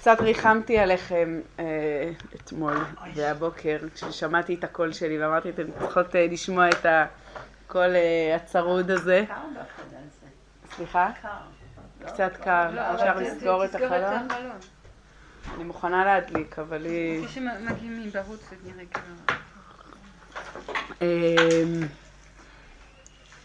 קצת ריחמתי עליכם אה, אתמול והבוקר, כששמעתי את הקול שלי ואמרתי, אתן צריכות אה, לשמוע את הקול אה, הצרוד הזה. קר. סליחה? קר. קצת קר, לא, אפשר לסגור את החלון? אני מוכנה להדליק, אבל היא... כשמגיעים מבחוץ זה נראה כאילו...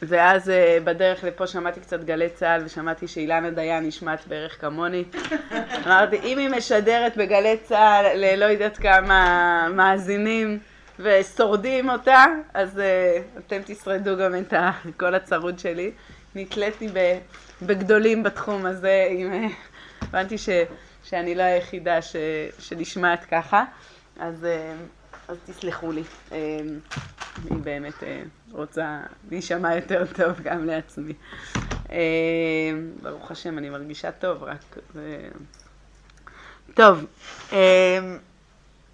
ואז אה, בדרך לפה שמעתי קצת גלי צה"ל ושמעתי שאילנה דיין נשמעת בערך כמוני. אמרתי, אם היא משדרת בגלי צה"ל ללא יודעת כמה מאזינים ושורדים אותה, אז אה, אתם תשרדו גם את הקול הצרוד שלי. נתליתי בגדולים בתחום הזה, עם, אה, הבנתי ש, שאני לא היחידה ש, שנשמעת ככה, אז, אה, אז תסלחו לי. אה, אני באמת אה, רוצה להישמע יותר טוב גם לעצמי. אה, ברוך השם, אני מרגישה טוב, רק... טוב, אה,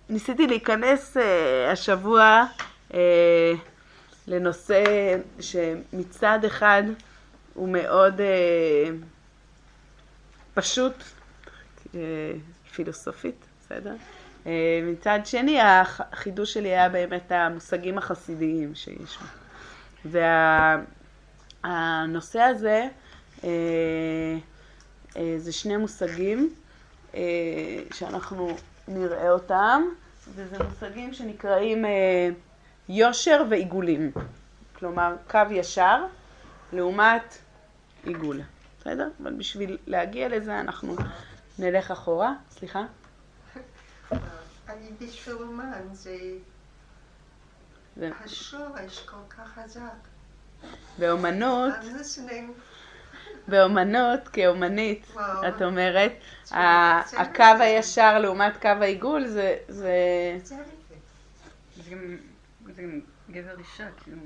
ניסיתי להיכנס אה, השבוע לנושא שמצד אחד הוא מאוד פשוט, פילוסופית, בסדר? מצד שני, הח- החידוש שלי היה באמת המושגים החסידיים שיש והנושא הזה אה, אה, זה שני מושגים אה, שאנחנו נראה אותם, וזה מושגים שנקראים אה, יושר ועיגולים. כלומר, קו ישר לעומת עיגול. בסדר? אבל בשביל להגיע לזה אנחנו נלך אחורה. סליחה? אני בשביל אומן, זה זה- השורש כל כך חזק. באומנות, I'm listening. באומנות כאומנית, וואו. את אומרת, הקו הישר לעומת קו העיגול זה, זה גם- זה גם גבר אישה, כאילו,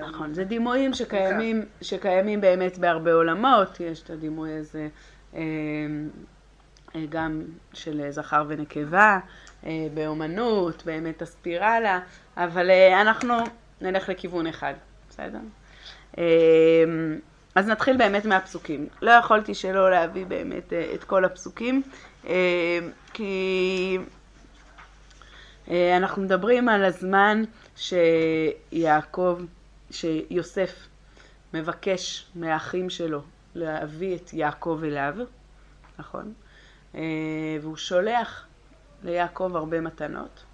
נכון, זה דימויים שקיימים, שקיימים באמת בהרבה עולמות, יש את הדימוי הזה אה, אה, גם של זכר ונקבה, באומנות, באמת הספירלה, אבל אה, אנחנו נלך לכיוון אחד, בסדר? אה, אז נתחיל באמת מהפסוקים. לא יכולתי שלא להביא באמת אה, את כל הפסוקים, אה, כי אה, אנחנו מדברים על הזמן שיעקב, שיוסף מבקש מהאחים שלו להביא את יעקב אליו, נכון? אה, והוא שולח ליעקב הרבה מתנות,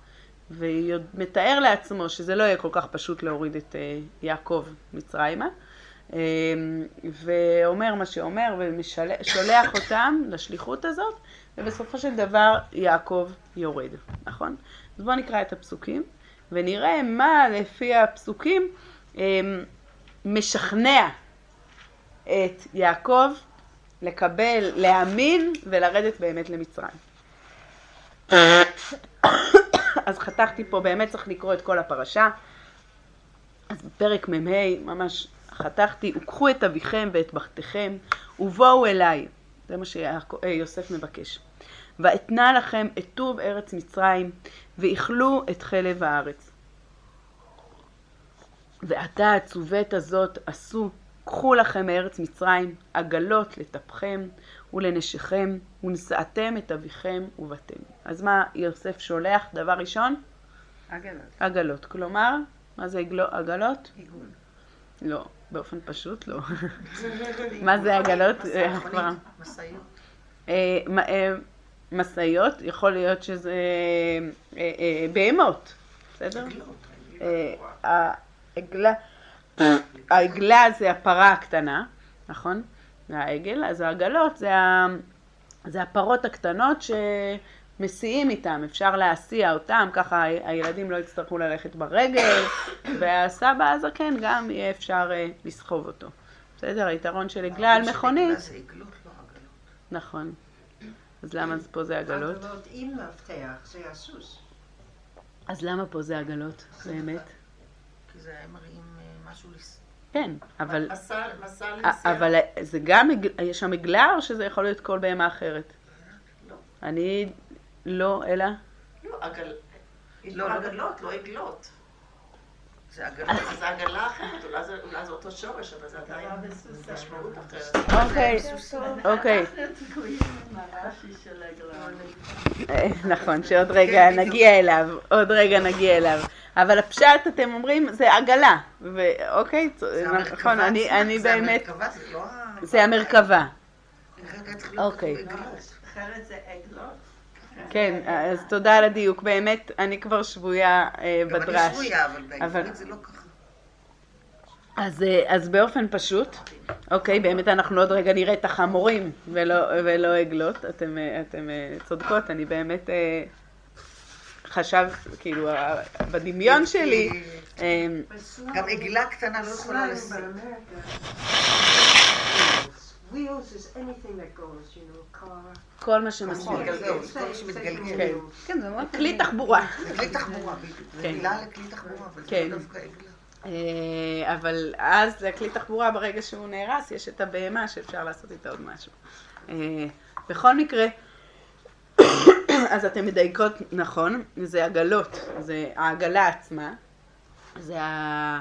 ומתאר לעצמו שזה לא יהיה כל כך פשוט להוריד את אה, יעקב מצרימה, אה, ואומר מה שאומר ושולח אותם לשליחות הזאת, ובסופו של דבר יעקב יורד, נכון? אז בואו נקרא את הפסוקים ונראה מה לפי הפסוקים אה, משכנע את יעקב לקבל, להאמין ולרדת באמת למצרים. אז חתכתי פה, באמת צריך לקרוא את כל הפרשה. אז בפרק מ"ה ממש חתכתי, וקחו את אביכם ואת בכתכם ובואו אליי. זה מה שיוסף מבקש. ואתנה לכם את טוב ארץ מצרים, ואכלו את חלב הארץ. ועתה הצוות הזאת עשו, קחו לכם מארץ מצרים, עגלות לטפכם ולנשיכם, ונשאתם את אביכם ובתם. אז מה יוסף שולח? דבר ראשון, עגלות. עגלות. כלומר, מה זה עגלו- עגלות? עיגול. לא, באופן פשוט לא. מה זה עגלות? אה, משאיות. אה, אה, משאיות, יכול להיות שזה בהמות, בסדר? העגלה, העגלה זה הפרה הקטנה, נכון? העגל, אז העגלות זה, ה, זה הפרות הקטנות שמסיעים איתם, אפשר להסיע אותם, ככה הילדים לא יצטרכו ללכת ברגל, והסבא הזקן גם יהיה אפשר אה, לסחוב אותו. בסדר? היתרון של עגלה על מכונית, זה עגלות, לא עגלות. נכון. אז למה פה זה עגלות? עגלות עם מפתח, זה הסוס. אז למה פה זה עגלות, באמת? כי זה מראים אה, משהו לס... כן, אבל, מסע מסע. אבל זה גם, יש שם עגלה או שזה יכול להיות כל בהמה אחרת? לא. אני לא, אלא? לא, עגל... לא, לא. עגלות, לא עגלות. זה עגלה, אחרת, אולי זה- אותו שורש, אבל זה עדיין משמעות אחרת. אוקיי, אוקיי. אנחנו תקועים עם הרש"י של עגלה. אה, נכון, שעוד רגע נגיע אליו, עוד רגע נגיע אליו. אבל הפשט, אתם אומרים, זה עגלה. ואוקיי, זה נכון, אני אני זה באמת, המרכבה, זה לא ה... זה המרכבה. אוקיי. אחרת זה עגלות. כן, אז תודה על הדיוק. באמת, אני כבר שבויה אה, גם אני בדרש. שבויה, אבל בעברית זה לא ככה. אז, אה, אז באופן פשוט, אוקיי, באמת אנחנו עוד רגע נראה את החמורים ולא, ולא עגלות, אתם, אה, אתם צודקות, אני באמת אה, חשב, כאילו, בדמיון שלי, אה, גם עגלה קטנה לא יכולה לשים. כל מה שמספיק. שמתגלגל. כן. כן, זה מאוד... כלי תחבורה. זה כלי תחבורה, בדיוק. זה כן. מילה לכלי תחבורה, אבל זה כן. לא דווקא עגלה. אה, אבל אז לכלי תחבורה, ברגע שהוא נהרס, יש את הבהמה שאפשר לעשות איתה עוד משהו. אה, בכל מקרה, אז אתן מדייקות נכון, זה עגלות, זה העגלה עצמה, זה ה...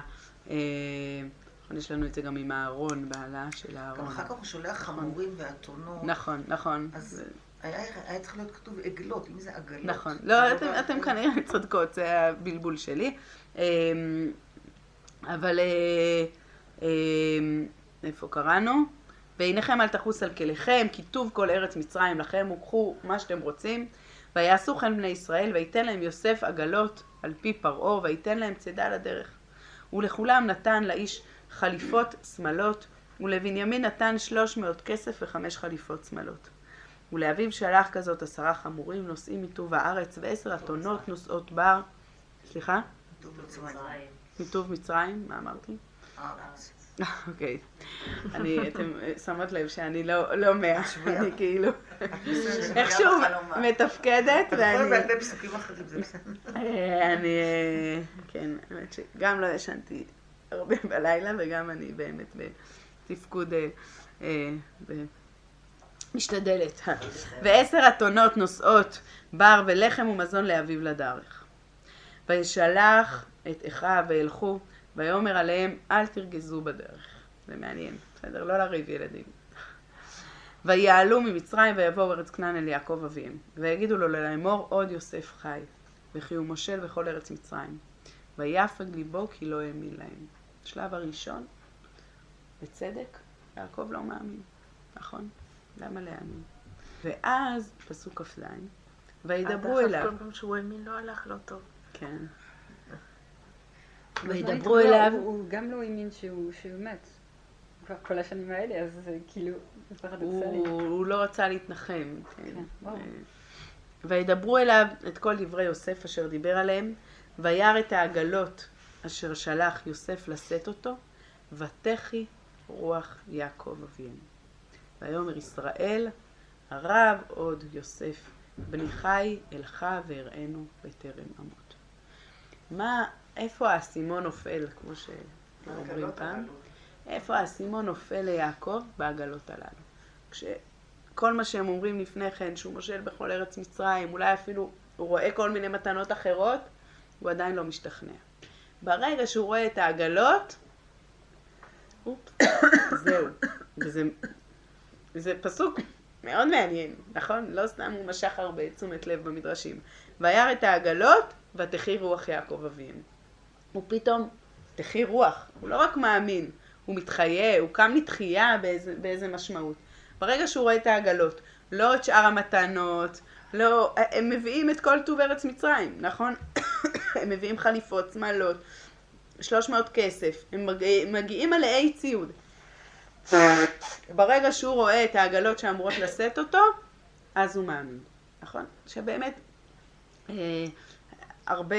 יש לנו את זה גם עם הארון, בעלה של גם הארון. אחר כך הוא שולח חמורים ואתונות. נכון, נכון. אז היה צריך להיות כתוב עגלות, אם זה עגלות. נכון. זה לא, אתם, כנראה צודקות, זה הבלבול שלי. אמ, אבל אה, אמ, איפה קראנו? והנכם אל תחוס על כליכם, כי טוב כל ארץ מצרים לכם, וקחו מה שאתם רוצים. ויעשו כן בני ישראל, ויתן להם יוסף עגלות על פי פרעה, ויתן להם צידה לדרך. ולכולם נתן לאיש חליפות שמלות, ולבנימין נתן שלוש מאות כסף וחמש חליפות שמלות. ולאביו שלח כזאת עשרה חמורים נושאים מטוב הארץ, ועשר אתונות נושאות בר, סליחה? מטוב מצרים, מה אמרתי? אוקיי. אני, אתם שמות לב שאני לא, לא מאה, אני כאילו איכשהו מתפקדת, אתה יכול ואני. אה, אני, כן, האמת שגם לא ישנתי הרבה בלילה, וגם אני באמת בתפקוד אה, אה, ב- משתדלת. ועשר אתונות נושאות בר ולחם ומזון לאביו לדרך. וישלח את אחיו וילכו, ויאמר עליהם אל תרגזו בדרך. זה מעניין, בסדר? לא לריב ילדים. ויעלו ממצרים ויבואו ארץ כנען אל יעקב אביהם. ויגידו לו לאמור עוד יוסף חי, וכי הוא מושל בכל ארץ מצרים. ויפג ליבו כי לא האמין להם. שלב הראשון, בצדק, יעקב לא מאמין, נכון? למה להאמין? ואז, פסוק כ"ז, וידברו עד אליו. עכשיו כל פעם שהוא האמין לא הלך לא טוב. כן. וידברו אליו. הוא גם לא האמין שהוא מת. כבר כל השנים האלה, אז זה כאילו, זה פרדוקסלי. הוא, הוא לא רצה להתנחם. כן. כן. אה, וידברו אליו את כל דברי יוסף אשר דיבר עליהם, וירא את העגלות אשר שלח יוסף לשאת אותו, ותחי רוח יעקב אביהם. ויאמר ישראל, הרב עוד יוסף, בני חי אלך ואראנו בטרם אמות. מה, איפה האסימון נופל, כמו שאומרים פעם? איפה האסימון נופל ליעקב? בעגלות הללו. כשכל מה שהם אומרים לפני כן, שהוא מושל בכל ארץ מצרים, אולי אפילו הוא רואה כל מיני מתנות אחרות, הוא עדיין לא משתכנע. ברגע שהוא רואה את העגלות, זהו. וזה זה פסוק מאוד מעניין, נכון? לא סתם הוא משך הרבה תשומת לב במדרשים. וירא את העגלות, ותחי רוח יעקב אביהם. הוא פתאום, תחי רוח, הוא לא רק מאמין, הוא מתחיה, הוא קם לתחייה באיזה, באיזה משמעות. ברגע שהוא רואה את העגלות, לא את שאר המתנות, לא, הם מביאים את כל טוב ארץ מצרים, נכון? הם מביאים חליפות, שמלות, 300 כסף, הם מגיע, מגיעים מלאי ציוד. ברגע שהוא רואה את העגלות שאמורות לשאת אותו, אז הוא מאמין, נכון? שבאמת, אה, הרבה,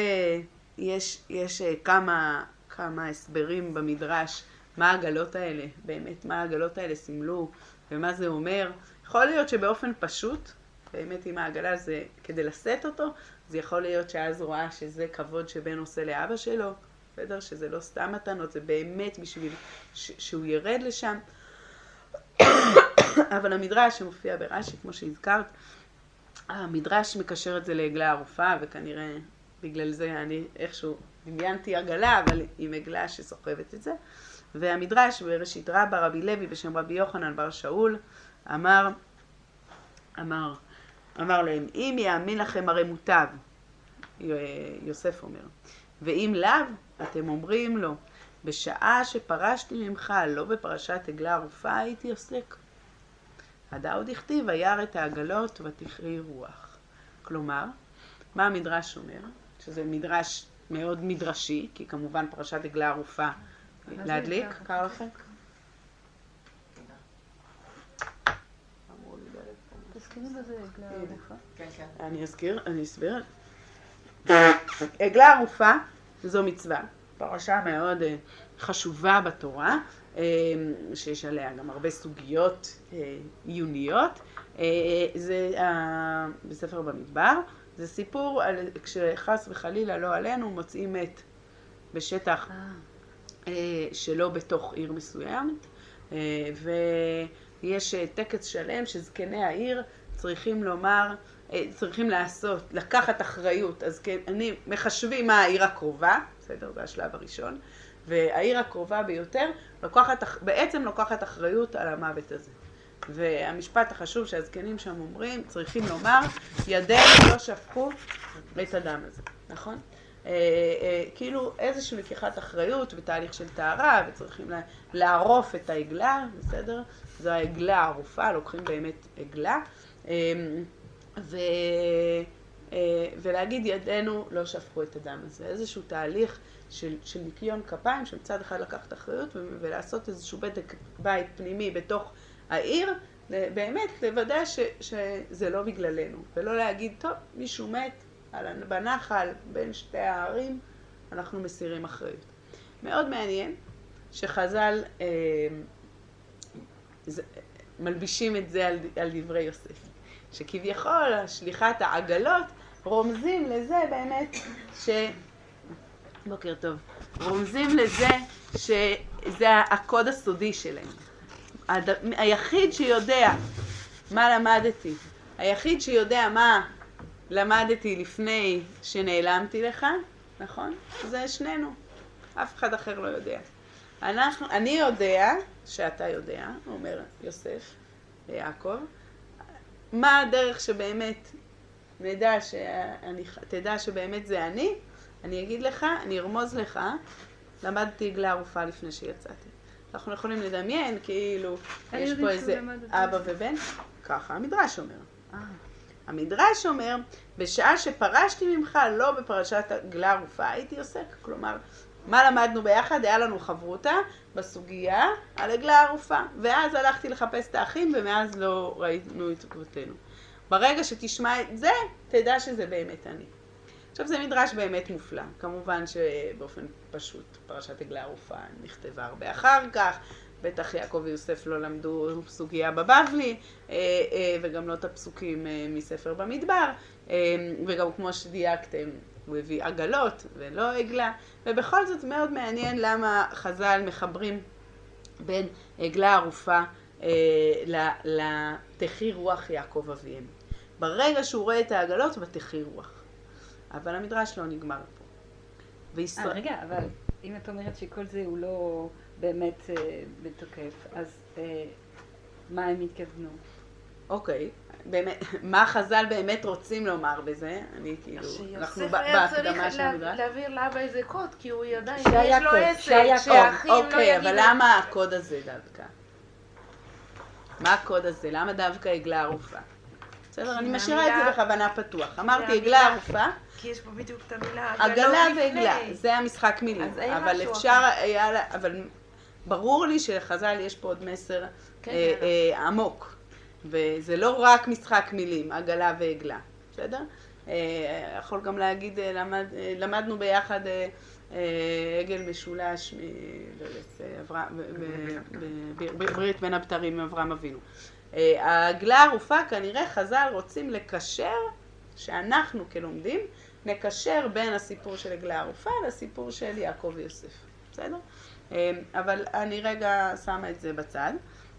יש, יש אה, כמה, כמה הסברים במדרש מה העגלות האלה, באמת, מה העגלות האלה סימלו ומה זה אומר. יכול להיות שבאופן פשוט, באמת אם העגלה זה כדי לשאת אותו, זה יכול להיות שאז רואה שזה כבוד שבן עושה לאבא שלו, בסדר? שזה לא סתם מתנות, זה באמת בשביל ש- שהוא ירד לשם. אבל המדרש שמופיע ברש"י, כמו שהזכרת, המדרש מקשר את זה לעגלה ערופה, וכנראה בגלל זה אני איכשהו דמיינתי עגלה, אבל עם עגלה שסוחבת את זה. והמדרש בראשית רבה, רבי לוי בשם רבי יוחנן בר שאול, אמר, אמר, אמר להם, אם יאמין לכם הרי מוטב, יוסף אומר, ואם לאו, אתם אומרים לו, בשעה שפרשתי ממך, לא בפרשת עגלה ערופה הייתי עוסק. הדאוד הכתיב, וירא את העגלות ותכרי רוח. כלומר, מה המדרש אומר? שזה מדרש מאוד מדרשי, כי כמובן פרשת עגלה ערופה להדליק, קר לכם? כן, כן. אני אזכיר, אני אסביר. עגלה ערופה זו מצווה, פרשה מאוד אה, חשובה בתורה, אה, שיש עליה גם הרבה סוגיות אה, עיוניות. זה בספר במדבר, זה סיפור על כשחס וחלילה לא עלינו מוצאים מת בשטח שלא בתוך עיר מסוימת, ויש טקס שלם שזקני העיר צריכים לומר אה, צריכים לעשות, לקחת אחריות, אז כן, אני, מחשבים מה העיר הקרובה, בסדר, זה השלב הראשון, והעיר הקרובה ביותר לוקחת, בעצם לוקחת אחריות על המוות הזה. והמשפט החשוב שהזקנים שם אומרים, צריכים לומר, ידינו לא שפכו את הדם הזה, נכון? אה, אה, כאילו איזושהי לקיחת אחריות ותהליך של טהרה, וצריכים לערוף את העגלה, בסדר? זו העגלה הערופה, לוקחים באמת עגלה. אה, ו, אה, ולהגיד ידינו לא שפכו את הדם הזה. איזשהו תהליך של, של ניקיון כפיים, שמצד אחד לקחת אחריות ולעשות איזשהו בדק בית פנימי בתוך העיר, באמת לוודא ש, שזה לא בגללנו, ולא להגיד, טוב, מישהו מת בנחל בין שתי הערים, אנחנו מסירים אחריות. מאוד מעניין שחז"ל אה, מלבישים את זה על, על דברי יוסף. שכביכול שליחת העגלות רומזים לזה באמת ש... בוקר טוב. רומזים לזה שזה הקוד הסודי שלהם. הד... היחיד שיודע מה למדתי, היחיד שיודע מה למדתי לפני שנעלמתי לך, נכון? זה שנינו. אף אחד אחר לא יודע. אנחנו, אני יודע שאתה יודע, אומר יוסף ליעקב, מה הדרך שבאמת נדע שאני, תדע שבאמת זה אני, אני אגיד לך, אני ארמוז לך, למדתי עגלה ערופה לפני שיצאתי. אנחנו יכולים לדמיין, כאילו, יש פה איזה אבא ובן, ככה המדרש אומר. אה. המדרש אומר, בשעה שפרשתי ממך, לא בפרשת עגלה ערופה, הייתי עוסק. כלומר, מה למדנו ביחד? היה לנו חברותה בסוגיה על עגלה ערופה. ואז הלכתי לחפש את האחים, ומאז לא ראינו את עקבותינו. ברגע שתשמע את זה, תדע שזה באמת אני. עכשיו זה מדרש באמת מופלא. כמובן שבאופן פשוט פרשת עגלה ערופה נכתבה הרבה אחר כך. בטח יעקב ויוסף לא למדו סוגיה בבבלי, אה, אה, וגם לא את הפסוקים אה, מספר במדבר, וגם כמו שדייקתם, הוא הביא עגלות ולא עגלה, ובכל זאת מאוד מעניין למה חז"ל מחברים בין עגלה ערופה אה, לתחי רוח יעקב אביהם. ברגע שהוא רואה את העגלות, בתחי רוח. אבל המדרש לא נגמר פה. וישראל... 아, רגע, אבל אם את אומרת שכל זה הוא לא באמת אה, בתוקף, אז אה, מה הם התכוונו? אוקיי, באמת, מה חז"ל באמת רוצים לומר בזה? אני כאילו, אנחנו בהקדמה של המדרש. להעביר לאבא איזה קוד, כי הוא ידע שיש לו עסק, שהאחים לא יגידו. אוקיי, אבל למה הקוד הזה דווקא? מה הקוד הזה? למה דווקא עגלה ערופה? בסדר, אני משאירה את זה בכוונה פתוח. אמרתי עגלה ערופה. כי יש פה בדיוק את המילה עגלה ועגלה, זה המשחק מילים. אבל אפשר היה, אבל ברור לי שלחז"ל יש פה עוד מסר כן, אה, כן. אה, עמוק. וזה לא רק משחק מילים, עגלה ועגלה, בסדר? אה, יכול גם להגיד, אה, למד, אה, למדנו ביחד עגל משולש בברית בין הבתרים עם אברהם אבינו. העגלה הערופה כנראה חז"ל רוצים לקשר, שאנחנו כלומדים, נקשר בין הסיפור של עגלה ערופה לסיפור של יעקב ויוסף, בסדר? אבל אני רגע שמה את זה בצד.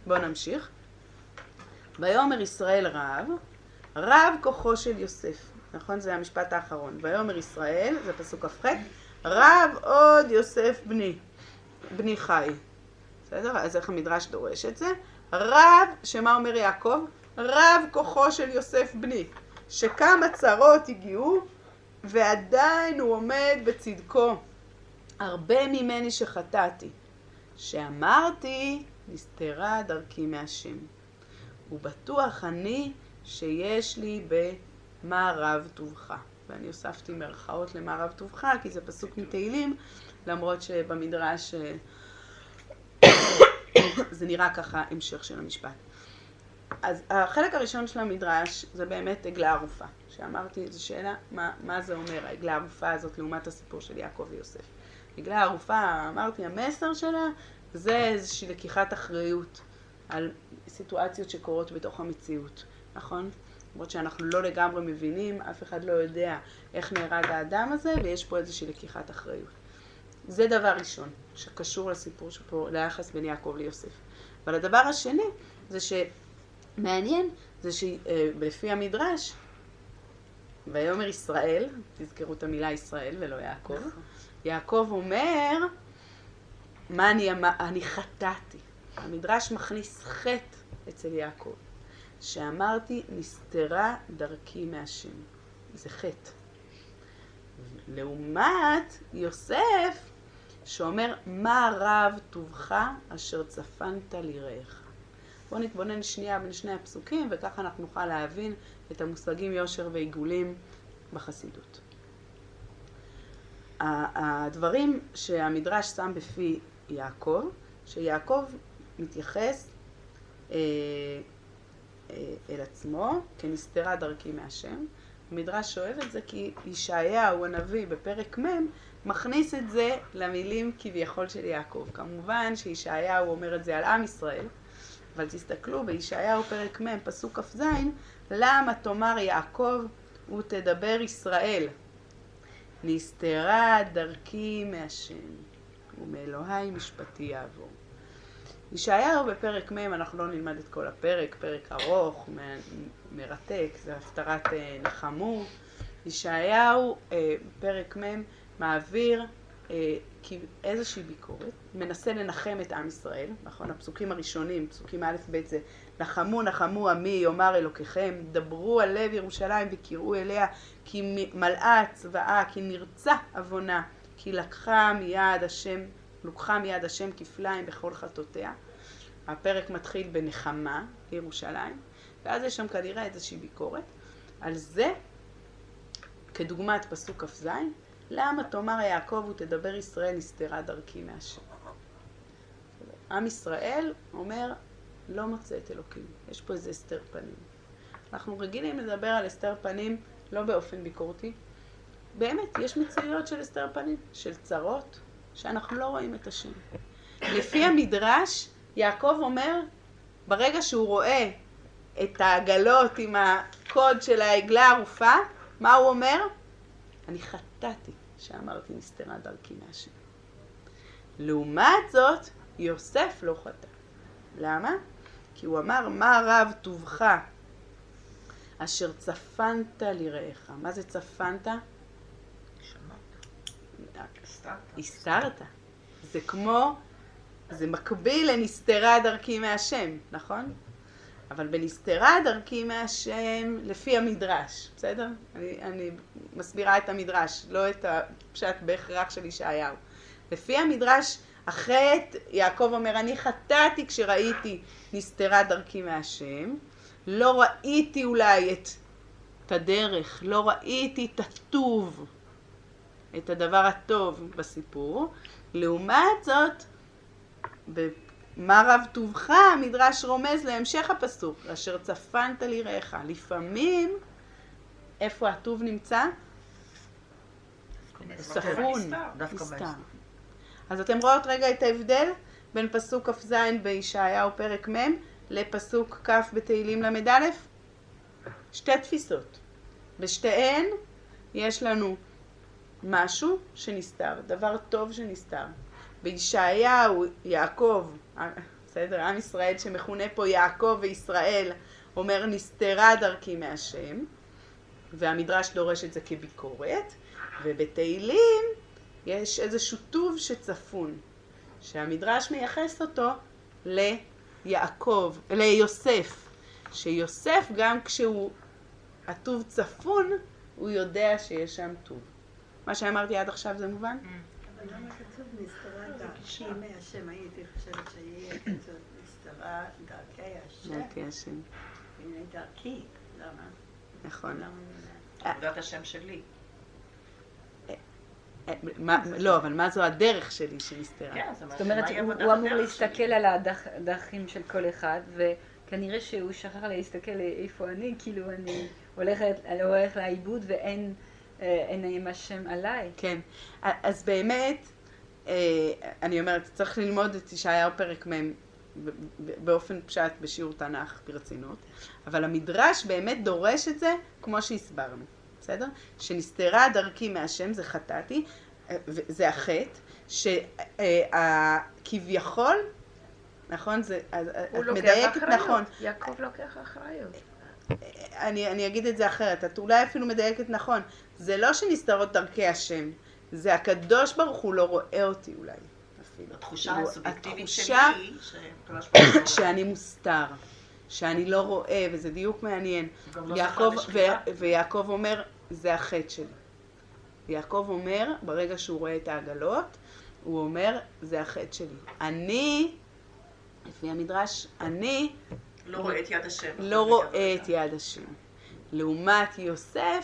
בואו נמשיך. ויאמר ישראל רב, רב כוחו של יוסף. נכון? זה המשפט האחרון. ויאמר ישראל, זה פסוק כ"ח, רב עוד יוסף בני, בני חי. בסדר? אז איך המדרש דורש את זה? רב, שמה אומר יעקב? רב כוחו של יוסף בני, שכמה צרות הגיעו ועדיין הוא עומד בצדקו. הרבה ממני שחטאתי, שאמרתי נסתרה דרכי מהשם. ובטוח אני שיש לי במה רב טובך. ואני הוספתי מרכאות למה רב טובך, כי זה פסוק מתהילים, למרות שבמדרש זה נראה ככה המשך של המשפט. אז החלק הראשון של המדרש זה באמת עגלה ערופה, שאמרתי, זו שאלה, מה, מה זה אומר העגלה הערופה הזאת לעומת הסיפור של יעקב ויוסף. עגלה ערופה, אמרתי, המסר שלה זה איזושהי לקיחת אחריות על סיטואציות שקורות בתוך המציאות, נכון? למרות שאנחנו לא לגמרי מבינים, אף אחד לא יודע איך נהרג האדם הזה, ויש פה איזושהי לקיחת אחריות. זה דבר ראשון, שקשור לסיפור שפה, ליחס בין יעקב ליוסף. אבל הדבר השני, זה שמעניין, זה שלפי המדרש, ויאמר ישראל, תזכרו את המילה ישראל ולא יעקב, נכון. יעקב אומר, מה אני, אני חטאתי. המדרש מכניס חטא אצל יעקב, שאמרתי, נסתרה דרכי מהשם. זה חטא. לעומת יוסף, שאומר, מה רב טובך אשר צפנת לרעך. בואו נתבונן שנייה בין שני הפסוקים, וככה אנחנו נוכל להבין את המושגים יושר ועיגולים בחסידות. הדברים שהמדרש שם בפי יעקב, שיעקב מתייחס אל עצמו כנסתרה דרכי מהשם. המדרש שואב את זה כי ישעיהו הנביא בפרק מ' מכניס את זה למילים כביכול של יעקב. כמובן שישעיהו אומר את זה על עם ישראל, אבל תסתכלו בישעיהו פרק מ' פסוק כ"ז למה תאמר יעקב ותדבר ישראל נסתרה דרכי מהשם ומאלוהי משפטי יעבור. ישעיהו בפרק מ', אנחנו לא נלמד את כל הפרק, פרק ארוך, מ- מרתק, זה הפטרת אה, נחמו. ישעיהו, אה, פרק מ', מעביר אה, איזושהי ביקורת, מנסה לנחם את עם ישראל, נכון? הפסוקים הראשונים, פסוקים א' ב' זה נחמו נחמו עמי יאמר אלוקיכם, דברו על לב ירושלים וקראו אליה כי מלאה צבאה, כי נרצה עוונה, כי לקחה מיד השם לוקחה מיד השם כפליים בכל חטאותיה. הפרק מתחיל בנחמה לירושלים, ואז יש שם כנראה איזושהי ביקורת. על זה, כדוגמת פסוק כ"ז, למה תאמר יעקב ותדבר ישראל נסתרה דרכי מהשם. עם ישראל אומר, לא מוצא את אלוקים. יש פה איזה הסתר פנים. אנחנו רגילים לדבר על הסתר פנים לא באופן ביקורתי. באמת, יש מציאויות של הסתר פנים, של צרות, שאנחנו לא רואים את השם. לפי המדרש, יעקב אומר, ברגע שהוא רואה את העגלות עם הקוד של העגלה הערופה, מה הוא אומר? אני חטאתי שאמרתי נסתרה דרכי מהשם. לעומת זאת, יוסף לא חטא. למה? כי הוא אמר, מה רב טובך אשר צפנת לרעך. מה זה צפנת? הסתרת. זה כמו, זה מקביל לנסתרה דרכי מהשם, נכון? אבל בנסתרה דרכי מהשם לפי המדרש, בסדר? אני, אני מסבירה את המדרש, לא את הפשט בהכרח של ישעיהו. לפי המדרש, החטא, יעקב אומר, אני חטאתי כשראיתי נסתרה דרכי מהשם, לא ראיתי אולי את, את הדרך, לא ראיתי את הטוב. את הדבר הטוב בסיפור. לעומת זאת, במה רב טובך המדרש רומז להמשך הפסוק, אשר צפנת ליראיך. לפעמים, איפה הטוב נמצא? ספון, נסתר. אז אתם רואות רגע את ההבדל בין פסוק כ"ז בישעיהו פרק מ' לפסוק כ' בתהילים ל"א? שתי תפיסות. בשתיהן יש לנו משהו שנסתר, דבר טוב שנסתר. בישעיהו, יעקב, בסדר, עם ישראל שמכונה פה יעקב וישראל, אומר נסתרה דרכי מהשם, והמדרש דורש את זה כביקורת, ובתהילים יש איזשהו טוב שצפון, שהמדרש מייחס אותו ליעקב, ליוסף, שיוסף גם כשהוא הטוב צפון, הוא יודע שיש שם טוב. מה שאמרתי עד עכשיו זה מובן? אבל למה כתוב נסתרה דרכי מהשם? הייתי חושבת שיהיה כתוב נסתרה דרכי השם. דרכי השם. הנה דרכי, למה? נכון. למה? עבודת השם שלי. אה, מה- לא, אבל מה זו הדרך שלי שנסתרה? כן, זאת אומרת, הוא, אמור להסתכל? על הדרכים של כל אחד, וכנראה שהוא שכח להסתכל איפה אני, כאילו אני הולכת, הולך לאיבוד ואין אה, עיניים השם עליי. כן. אז באמת, אה, אני אומרת, צריך ללמוד את ישעיהו פרק מ' באופן פשט בשיעור תנ"ך ברצינות, אבל המדרש באמת דורש את זה כמו שהסברנו, בסדר? שנסתרה דרכי מהשם זה חטאתי, אה, זה החטא, שכביכול, נכון? זה, הוא לוקח מדייקת אחריות. נכון. יעקב לוקח אחריות. אני, אני אגיד את זה אחרת, את אולי אפילו מדייקת נכון. זה לא שנסתרות דרכי השם, זה הקדוש ברוך הוא לא רואה אותי אולי אפילו. התחושה הסובייקטיבית שלי, הוא- שאני מוסתר, שאני לא רואה, וזה דיוק מעניין. לא יעקב, ויעקב אומר, זה החטא שלי. יעקב אומר, ברגע שהוא רואה את העגלות, הוא אומר, זה החטא שלי. אני, לפי המדרש, אני לא רואה את יד השם. לא רואה את יד השם. לעומת יוסף,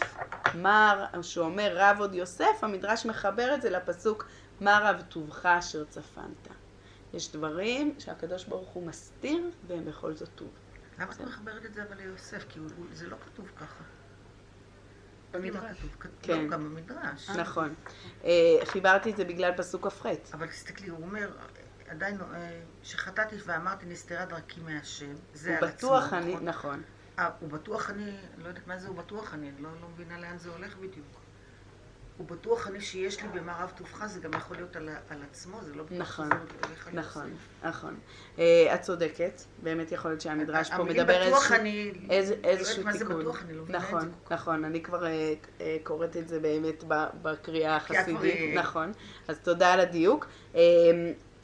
מה, שאומר רב עוד יוסף, המדרש מחבר את זה לפסוק מה רב טובך אשר צפנת. יש דברים שהקדוש ברוך הוא מסתיר והם בכל זאת טוב. למה את מחברת את זה אבל ליוסף? כי הוא- הוא- זה לא כתוב ככה. במדרש. לא כ- כן. גם במדרש. נכון. אה, חיברתי את זה בגלל פסוק כ"ח. אבל תסתכלי, הוא אומר, עדיין, אה, שחטאתי ואמרתי נסתרה דרכי מהשם, זה הוא על עצמו, בטוח אני, נכון? נכון. אה, הוא בטוח אני, לא יודעת מה זה הוא בטוח אני, אני לא, לא מבינה לאן זה הולך בדיוק. הוא בטוח אני שיש לי במה רב טובך, זה גם יכול להיות על, על עצמו, זה לא בטוח נכון, שזה הולך על נכון, יוסף. נכון. אה, את צודקת, באמת יכול להיות שהמדרש פה המילים מדבר איזשהו... אני, איזה, לא איזשהו תיקון. בטוח, אני לא מבינה את זה נכון. נכון, אני כבר אה, אה, קוראת את זה באמת בקריאה החסידית, אה, נכון, אז תודה על הדיוק. אה,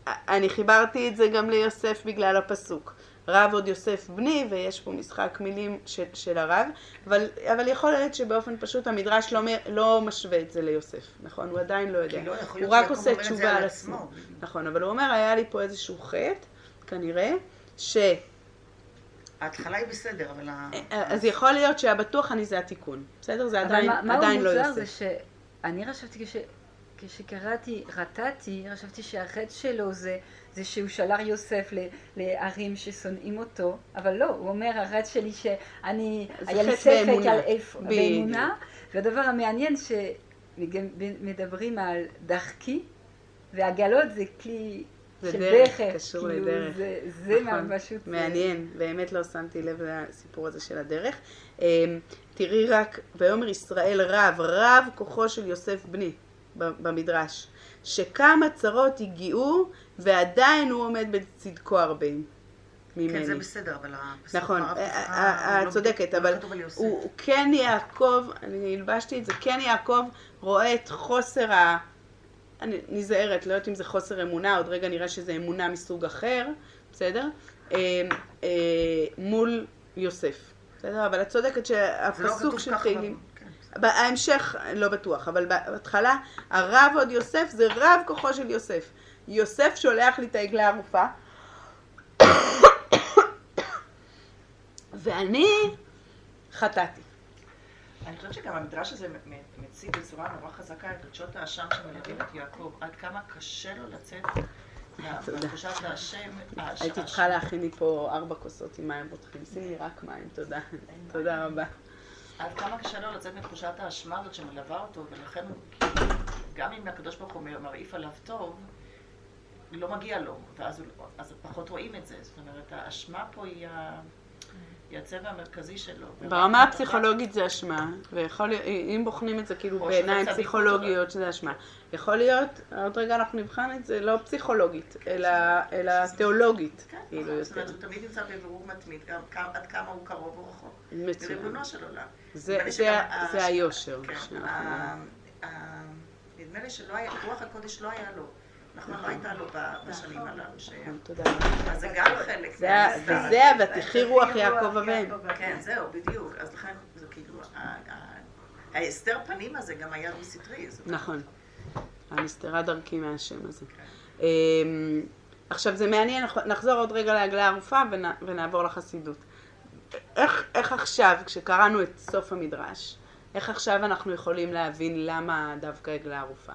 אני חיברתי את זה גם ליוסף בגלל הפסוק. רב עוד יוסף בני, ויש פה משחק מילים של, של הרב, אבל, אבל יכול להיות שבאופן פשוט המדרש לא, לא משווה את זה ליוסף, נכון? הוא עדיין לא יודע. כי לא יכול הוא רק עושה תשובה על עצמו. עצמו. נכון, אבל הוא אומר, היה לי פה איזשהו חטא, כנראה, ש... ההתחלה היא בסדר, אבל ה... אז יכול להיות שהבטוח אני זה התיקון, בסדר? זה אבל עדיין, מה, מה עדיין לא הוא מוזר זה יוסף. שאני חשבתי, כש, כשקראתי, רטטתי, חשבתי שהחטא שלו זה, זה שהוא שלח יוסף לערים ששונאים אותו, אבל לא, הוא אומר, החטא שלי שאני, היה לי ספק. על איפה. באמונה, והדבר המעניין שמדברים על דרכי, ועגלות זה כלי זה של דרך, דרך, קשור כאילו, לדרך. זה, זה נכון. פשוט... מעניין, באמת לא שמתי לב לסיפור הזה של הדרך. אמ, תראי רק, ויאמר ישראל רב, רב כוחו של יוסף בני במדרש, שכמה צרות הגיעו ועדיין הוא עומד בצדקו הרבה ממני. כן, זה בסדר, אבל נכון, אה, אה, הוא את לא צודקת, אבל. הוא כן יעקב, אני הלבשתי את זה, כן יעקב רואה את חוסר ה... אני נזהרת, לא יודעת אם זה חוסר אמונה, עוד רגע נראה שזה אמונה מסוג אחר, בסדר? אה, אה, מול יוסף, בסדר? אבל את צודקת לא שהפסוק של תהילים... כן. בהמשך לא בטוח, אבל בהתחלה הרב עוד יוסף זה רב כוחו של יוסף. יוסף שולח לי את העגלה הערופה ואני חטאתי. אני חושבת שגם המדרש הזה מציג בצורה נורא חזקה את רגשות האשם שמלווים את יעקב, עד כמה קשה לו לצאת מה- תודה. מתחושת האשם. האש- הייתי. צריכה להכין לי פה ארבע כוסות עם מים רותחים. שימי רק מים, תודה. תודה רבה. עד כמה קשה לו לצאת מתחושת האשמה הזאת שמלווה אותו, ולכן כאילו, גם אם הקדוש ברוך הוא מרעיף עליו טוב, לא מגיע לו, ואז אז פחות רואים את זה. זאת אומרת, האשמה פה היא ה... היא הצבע המרכזי שלו. ברמה הפסיכולוגית זה אשמה, ויכול אם בוחנים את זה כאילו בעיניים פסיכולוגיות שזה אשמה. יכול להיות, עוד רגע אנחנו נבחן את זה, לא פסיכולוגית, אלא, אלא תיאולוגית, כן, כאילו זאת. אומרת, הוא תמיד נמצא בבירור מתמיד, עד כמה הוא קרוב או רחוק. מצוין. מריבונו של עולם. זה- היושר כן, נדמה לי שלא היה, רוח הקודש לא היה לו. נכון, לא הייתה לו בשנים הללו שהיה. רבה. אז זה גם חלק זה ה- מהמסתר. וזה ה"ותחי רוח יעקב אבן". כן, זהו, בדיוק. אז לכן זה כאילו, ההסתר פנים הזה גם היה אומרת, נכון. הנסתרה דרכי מהשם הזה. כן. אמ, עכשיו זה מעניין, נחזור עוד רגע לעגלה ערופה ונ- ונעבור לחסידות. איך, איך עכשיו, כשקראנו את סוף המדרש, איך עכשיו אנחנו יכולים להבין למה דווקא עגלה ערופה?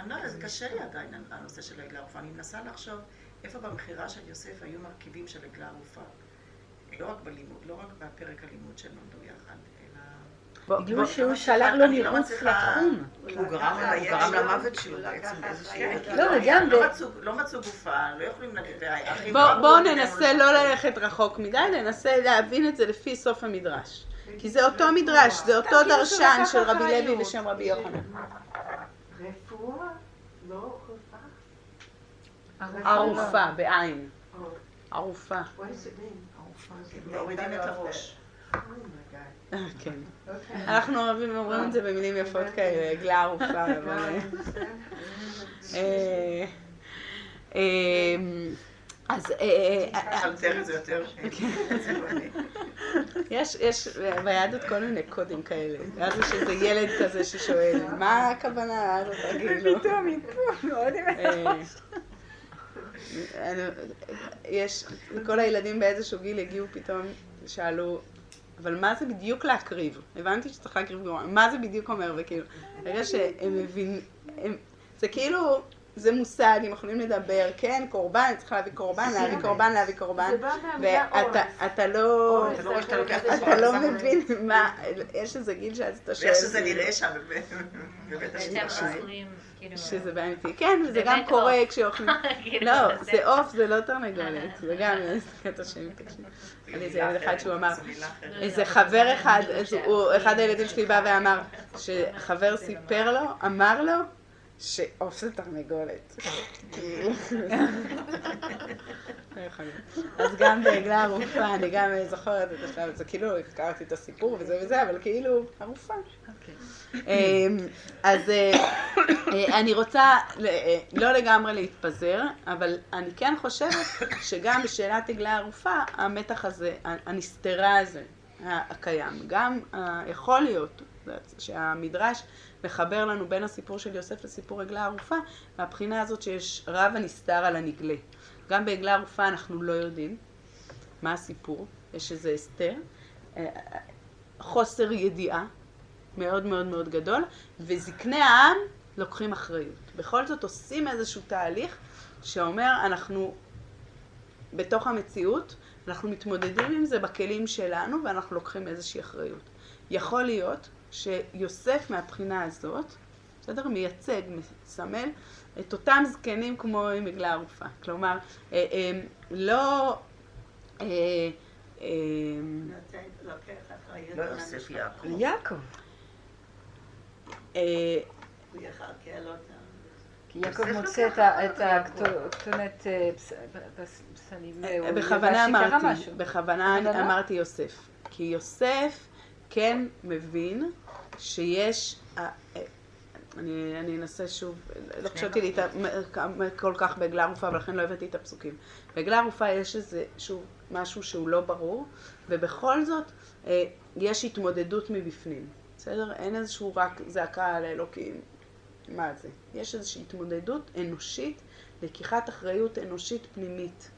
אני לא יודעת, זה קשה לי עדיין הנושא של העגלה ערופה. אני מנסה לחשוב איפה במכירה של יוסף היו מרכיבים של עגלה ערופה. לא רק בלימוד, לא רק בפרק הלימוד שהם למדו יחד, אלא... בוא, שהוא לא שלח לו אני לא לתחום. הוא גרם למוות שלו בעצם באיזושהי... כן, דרך. כי לא, לא לא מצאו- לא גופה, לא יכולים להגיד, לא בואו ננסה "תנו לא ללכת רחוק מדי, ננסה להבין את זה לפי סוף המדרש. כי זה אותו מדרש, זה אותו כאילו דרשן של רבי. לוי ושם רבי יוחנן. ערופה, בעין. Oh, ערופה. what does it mean? מורידים את הראש. Oh my God. כן. Okay. אנחנו אוהבים, אומרים את זה במילים יפות כאלה, עגלה ערופה, אבל... אה, אה, אז אה, אה. יש, יש ביהדות כל מיני קודים כאלה. ואז יש איזה ילד כזה ששואל, מה הכוונה הזאת, כאילו? אה, אני- יש, כל הילדים באיזשהו גיל הגיעו פתאום, שאלו, אבל מה זה בדיוק להקריב? הבנתי שצריך להקריב גרוע, מה זה בדיוק אומר? וכאילו, ברגע שהם מבינים, זה כאילו, זה מושג, הם יכולים לדבר, כן, קורבן, צריך להביא קורבן, להביא קורבן, להביא קורבן, זה בא מהמילה ואתה אתה לא... אתה לא את אתה לא. מבין מה, יש איזה גיל שאז אתה שואל, ואיך שזה כאילו, נראה שם בבית בבית. אוכלים, כאילו... שזה בא אמיתי. כן, וזה זה גם קורה. כשאוכלים. כאילו, לא, זה- עוף, זה לא תרנגולת. זה גם קטע. היה לי איזה ילד אחד שהוא אמר. איזה חבר אחד, אחד הילדים שלי בא ואמר, שחבר סיפר לו, אמר לו, שעוף זה תרנגולת. לא יכול להיות. אז גם בעגלה ערופה, אני גם זוכרת את השלב הזה, כאילו הכרתי את הסיפור וזה וזה, אבל כאילו, ערופה. אמ, אז אה, אה, אני רוצה אה, לא לגמרי להתפזר, אבל אני כן חושבת שגם בשאלת עגלה ערופה, המתח הזה, הנסתרה הזה, הקיים, גם יכול להיות שהמדרש מחבר לנו בין הסיפור של יוסף לסיפור עגלה ערופה, מהבחינה הזאת שיש רב הנסתר על הנגלה. גם בעגלה ערופה אנחנו לא יודעים מה הסיפור, יש איזה הסתר, אה, חוסר ידיעה מאוד מאוד מאוד גדול, וזקני העם לוקחים אחריות. בכל זאת עושים איזשהו תהליך שאומר אנחנו בתוך המציאות, אנחנו מתמודדים עם זה בכלים שלנו ואנחנו לוקחים איזושהי אחריות. יכול להיות שיוסף מהבחינה הזאת, בסדר? מייצג, מסמל את אותם זקנים כמו עם עגלה ערופה. כלומר, אה, אה, לא... אה, אה. לא יוסף המשפחה. יעקב. יעקב. הוא יכלכל אותם. כי יעקב מוצא את הכתונת הוא בכוונה אמרתי. בכוונה? אמרתי יוסף. כי יוסף כן מבין שיש, אני אני אנסה שוב, לא חשבתי לי כל כך בעגלה ערופה, ולכן לא הבאתי את הפסוקים. בעגלה ערופה יש איזה, שוב, משהו שהוא לא ברור, ובכל זאת אה, יש התמודדות מבפנים, בסדר? אין איזשהו רק זעקה לאלוקים, מה זה? יש איזושהי התמודדות אנושית, לקיחת אחריות אנושית פנימית,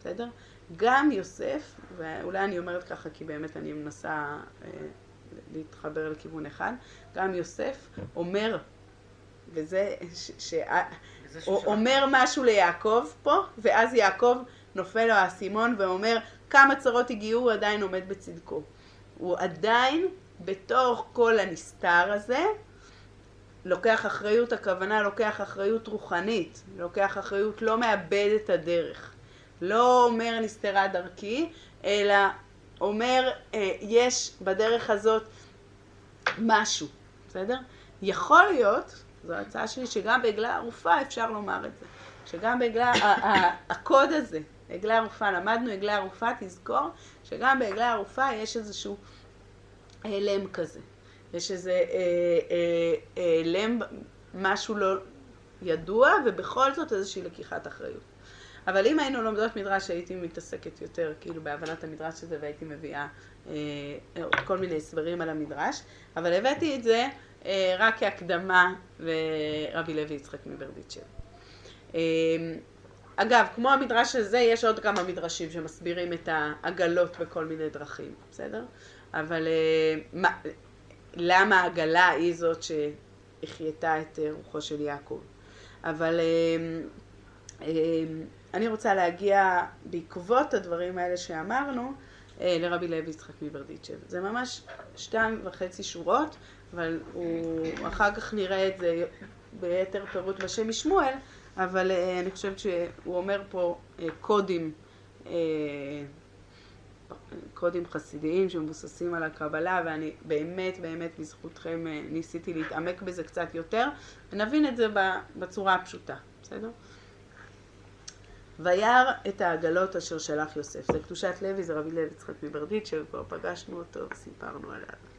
בסדר? גם יוסף, ואולי אני אומרת ככה כי באמת אני מנסה אה, להתחבר לכיוון אחד, גם יוסף אומר, וזה, ש, ש, וזה הוא שהוא שלח- אומר משהו ליעקב פה, ואז יעקב נופל לו האסימון ואומר, כמה צרות הגיעו, הוא עדיין עומד בצדקו. הוא עדיין, בתוך כל הנסתר הזה, לוקח אחריות, הכוונה לוקח אחריות רוחנית, לוקח אחריות, לא מאבד את הדרך. לא אומר נסתרה דרכי, אלא אומר, אה, יש בדרך הזאת משהו, בסדר? יכול להיות, זו ההצעה שלי, שגם בעגלה ערופה אפשר לומר את זה. שגם בעגלה, הקוד הזה, עגלה ערופה, למדנו עגלה ערופה, תזכור שגם בעגלה ערופה יש איזשהו הלם כזה. יש איזה אה, אה, אה, הלם, משהו לא ידוע, ובכל זאת איזושהי לקיחת אחריות. אבל אם היינו לומדות מדרש, הייתי מתעסקת יותר כאילו בהבנת המדרש הזה והייתי מביאה אה, כל מיני הסברים על המדרש, אבל הבאתי את זה אה, רק כהקדמה לרבי לוי יצחק מברדיצ'ב. אה, אגב, כמו המדרש הזה, יש עוד כמה מדרשים שמסבירים את העגלות בכל מיני דרכים, בסדר? אבל אה, מה, למה העגלה היא זאת שהחייתה את אה, רוחו של יעקב? אבל אה, אה, אני רוצה להגיע בעקבות הדברים האלה שאמרנו אה, לרבי לוי יצחק מברדיצ'ב. זה ממש שתיים וחצי שורות, אבל הוא, אחר כך נראה את זה ביתר פירוט בשם משמואל, אבל אה, אני חושבת שהוא אומר פה אה, קודים, אה, קודים חסידיים שמבוססים על הקבלה, ואני באמת באמת בזכותכם ניסיתי להתעמק בזה קצת יותר, ונבין את זה בצורה הפשוטה, בסדר? וירא את העגלות אשר שלח יוסף. זה קדושת לוי, זה רבי לוי יצחק מברדיצ'ב, כבר פגשנו אותו וסיפרנו עליו.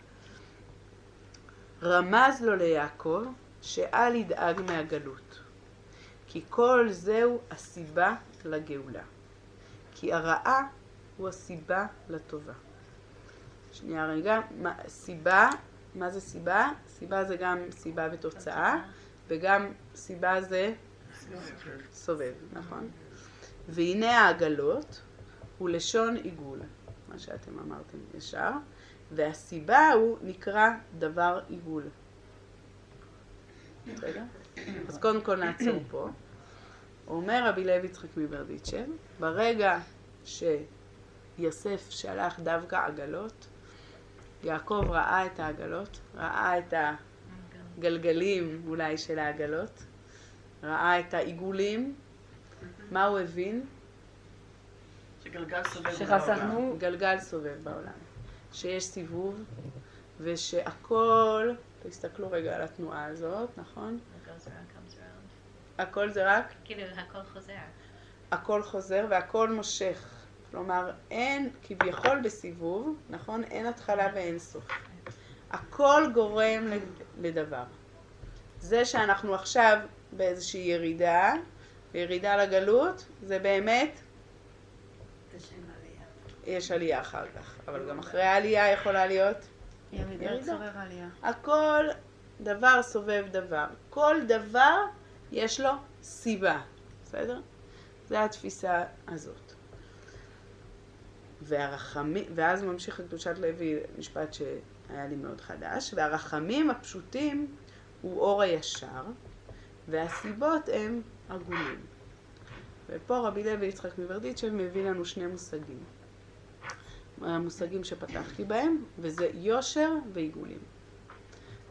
רמז לו ליעקב שאל ידאג מהגלות, כי כל זהו הסיבה לגאולה. כי הרעה הוא הסיבה לטובה. שנייה רגע, מה, סיבה, מה זה סיבה? סיבה זה גם סיבה ותוצאה, וגם סיבה זה סובב, נכון? והנה העגלות הוא לשון עיגול, מה שאתם אמרתם ישר, והסיבה הוא נקרא דבר עיגול. בסדר? אז קודם כל נעצור פה. אומר רבי לוי יצחק מברדיצ'ב, ברגע שיוסף שלח דווקא עגלות, יעקב ראה את העגלות, ראה את הגלגלים אולי של העגלות, ראה את העיגולים, מה הוא הבין? שגלגל סובב שחסכנו, גלגל סובב בעולם, שיש סיבוב ושהכל, תסתכלו רגע על התנועה הזאת, נכון? הכל זה רק, כאילו, הכל חוזר. הכל חוזר והכל מושך. כלומר, אין כביכול בסיבוב, נכון? אין התחלה ואין סוף. הכל גורם לדבר. זה שאנחנו עכשיו באיזושהי ירידה, ירידה לגלות, זה באמת. יש עלייה אחר כך. אבל גם אחרי העלייה יכולה להיות ירידה. הכל דבר סובב דבר. כל דבר יש לו סיבה, בסדר? זו התפיסה הזאת. והרחמים, ואז ממשיך את קדושת לוי, משפט שהיה לי מאוד חדש, והרחמים הפשוטים הוא אור הישר, והסיבות הם עגולים. ופה רבי לוי יצחק מברדיצ'ב מביא לנו שני מושגים. המושגים שפתחתי בהם, וזה יושר ועיגולים.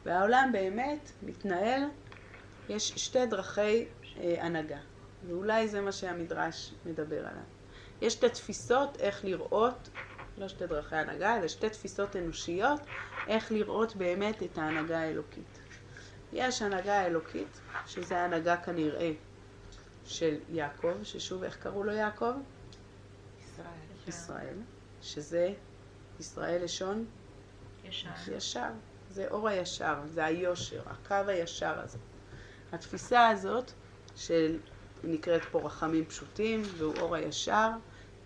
והעולם באמת מתנהל, יש שתי דרכי אה, הנהגה, ואולי זה מה שהמדרש מדבר עליו. יש שתי תפיסות איך לראות, לא שתי דרכי הנהגה, אלא שתי תפיסות אנושיות, איך לראות באמת את ההנהגה האלוקית. יש הנהגה אלוקית, שזה ההנהגה כנראה של יעקב, ששוב, איך קראו לו יעקב? ישראל. ישראל, שזה ישראל לשון ישר. ישר. זה אור הישר, זה היושר, הקו הישר הזה. התפיסה הזאת של נקראת פה רחמים פשוטים, והוא אור הישר,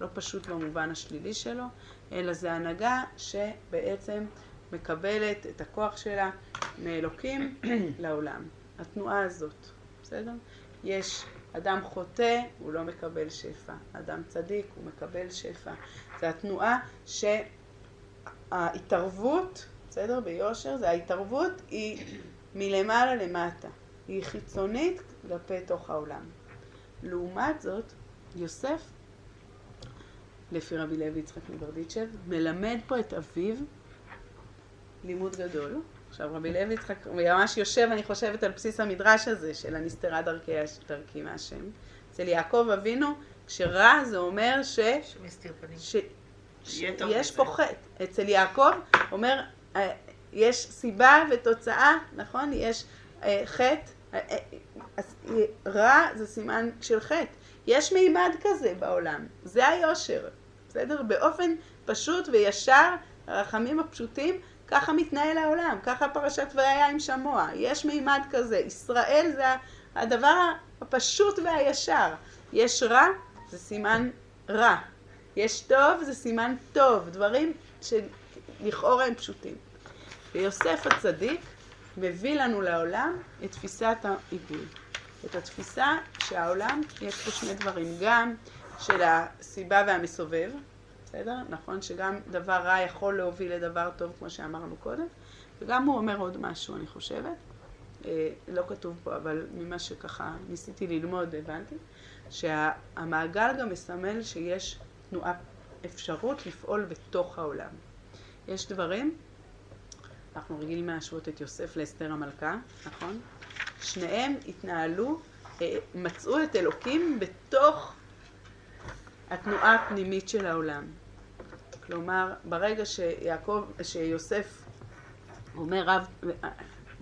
לא פשוט במובן השלילי שלו, אלא זה הנהגה שבעצם מקבלת את הכוח שלה מאלוקים לעולם. התנועה הזאת, בסדר? יש אדם חוטא, הוא לא מקבל שפע. אדם צדיק, הוא מקבל שפע. זה התנועה שההתערבות, בסדר? ביושר, זה ההתערבות היא מלמעלה למטה. היא חיצונית כלפי תוך העולם. לעומת זאת, יוסף, לפי רבי לוי יצחק מברדיצ'ב, מלמד פה את אביו לימוד גדול. עכשיו רבי לוי יצחק ממש יושב, אני חושבת, על בסיס המדרש הזה של הנסתרה דרכי, דרכי מהשם. אצל יעקב אבינו, כשרע זה אומר ש... שמסתיר פנים. ש... שיהיה טוב יש לזה. פה חטא. אצל יעקב אומר, אה, יש סיבה ותוצאה, נכון? יש אה, חטא. אה, רע זה סימן של חטא. יש מימד כזה בעולם, זה היושר, בסדר? באופן פשוט וישר, הרחמים הפשוטים, ככה מתנהל העולם, ככה פרשת והיה עם שמוע, יש מימד כזה, ישראל זה הדבר הפשוט והישר, יש רע, זה סימן רע, יש טוב, זה סימן טוב, דברים שלכאורה הם פשוטים. ויוסף הצדיק מביא לנו לעולם את תפיסת העיגול. את התפיסה שהעולם, יש פה שני דברים, גם של הסיבה והמסובב, בסדר? נכון שגם דבר רע יכול להוביל לדבר טוב, כמו שאמרנו קודם, וגם הוא אומר עוד משהו, אני חושבת. אה, לא כתוב פה, אבל ממה שככה ניסיתי ללמוד, הבנתי, שהמעגל גם מסמל שיש תנועה, אפשרות לפעול בתוך העולם. יש דברים, אנחנו רגילים להשוות את יוסף לאסתר המלכה, נכון? שניהם התנהלו, אה, מצאו את אלוקים בתוך התנועה הפנימית של העולם. כלומר, ברגע שיעקב, שיוסף אומר רב,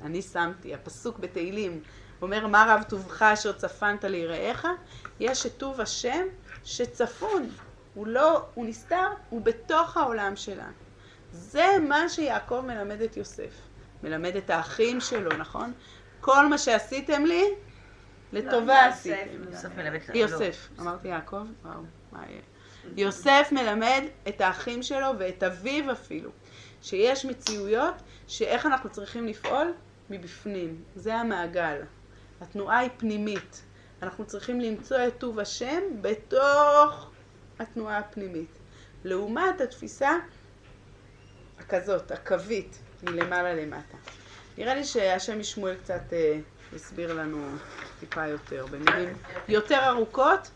אני שמתי, הפסוק בתהילים, אומר מה רב טובך אשר צפנת ליראיך, יש את טוב השם שצפון, הוא לא, הוא נסתר, הוא בתוך העולם שלנו. זה מה שיעקב מלמד את יוסף, מלמד את האחים שלו, נכון? כל מה שעשיתם לי, לטובה לא, עשיתם. יוסף מלמד את יוסף, אמרתי יעקב? וואו, מה יהיה? יוסף מלמד את האחים שלו ואת אביו אפילו, שיש מציאויות שאיך אנחנו צריכים לפעול מבפנים, זה המעגל. התנועה היא פנימית. אנחנו צריכים למצוא את טוב השם בתוך התנועה הפנימית. לעומת התפיסה הכזאת, הקווית, מלמעלה למטה. נראה לי שהשם משמואל קצת אה, הסביר לנו טיפה יותר, במילים יותר ארוכות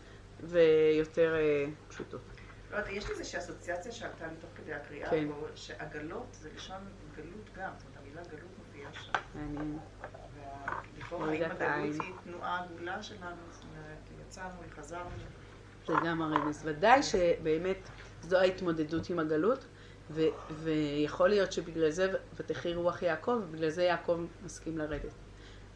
ויותר אה, פשוטות. לא יודעת, יש לי איזושהי אסוציאציה שעלתה לי תוך כדי הקריאה כן. פה, שעגלות זה לשון גלות גם, זאת אומרת המילה גלות מופיעה שם. מעניין. ולכאורה האם העין. הגלות היא תנועה עגולה שלנו, זאת אומרת, יצאנו, חזרנו. זה גם הרמז. ודאי שבאמת זו ההתמודדות עם הגלות, ו- ויכול להיות שבגלל זה ותחי רוח יעקב, ובגלל זה יעקב מסכים לרדת.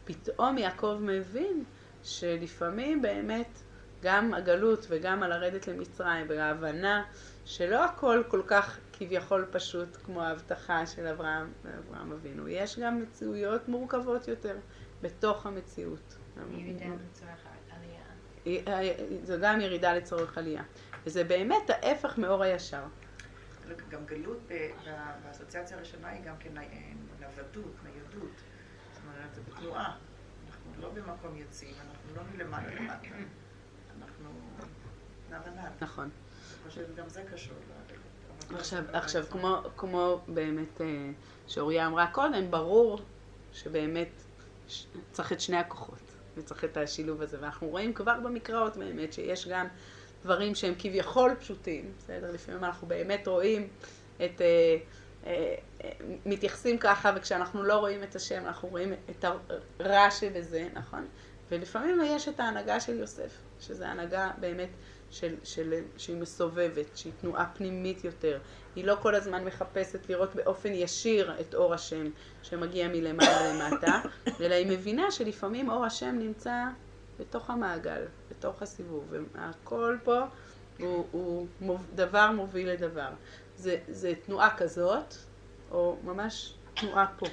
פתאום יעקב מבין שלפעמים באמת גם הגלות וגם על לרדת למצרים, וההבנה שלא הכל כל כך כביכול פשוט כמו ההבטחה של אברהם ואברהם אבינו. יש גם מציאויות מורכבות יותר בתוך המציאות. ירידה לצורך העלייה. זו גם ירידה לצורך עלייה. וזה באמת ההפך מאור הישר. גם גלות ב- ב- באסוציאציה הראשונה היא גם כן נוודות, ניידות. זאת אומרת, זה בתנועה. אנחנו לא במקום יציב, אנחנו לא מלמעלה למטה. נכון. אני חושבת שגם זה קשור עכשיו, עכשיו. כמו, כמו באמת אה, שאוריה אמרה קודם, ברור שבאמת צריך את שני הכוחות וצריך את השילוב הזה. ואנחנו רואים כבר במקראות באמת שיש גם דברים שהם כביכול פשוטים, בסדר? לפעמים אנחנו באמת רואים את... אה, אה, מתייחסים ככה, וכשאנחנו לא רואים את השם, אנחנו רואים את הרע שבזה, נכון? ולפעמים יש את ההנהגה של יוסף, שזו הנהגה באמת של, של, שהיא מסובבת, שהיא תנועה פנימית יותר. היא לא כל הזמן מחפשת לראות באופן ישיר את אור השם שמגיע מלמעלה למטה, אלא היא מבינה שלפעמים אור השם נמצא בתוך המעגל, בתוך הסיבוב, והכל פה הוא, הוא דבר מוביל לדבר. זה, זה תנועה כזאת, או ממש תנועה פה.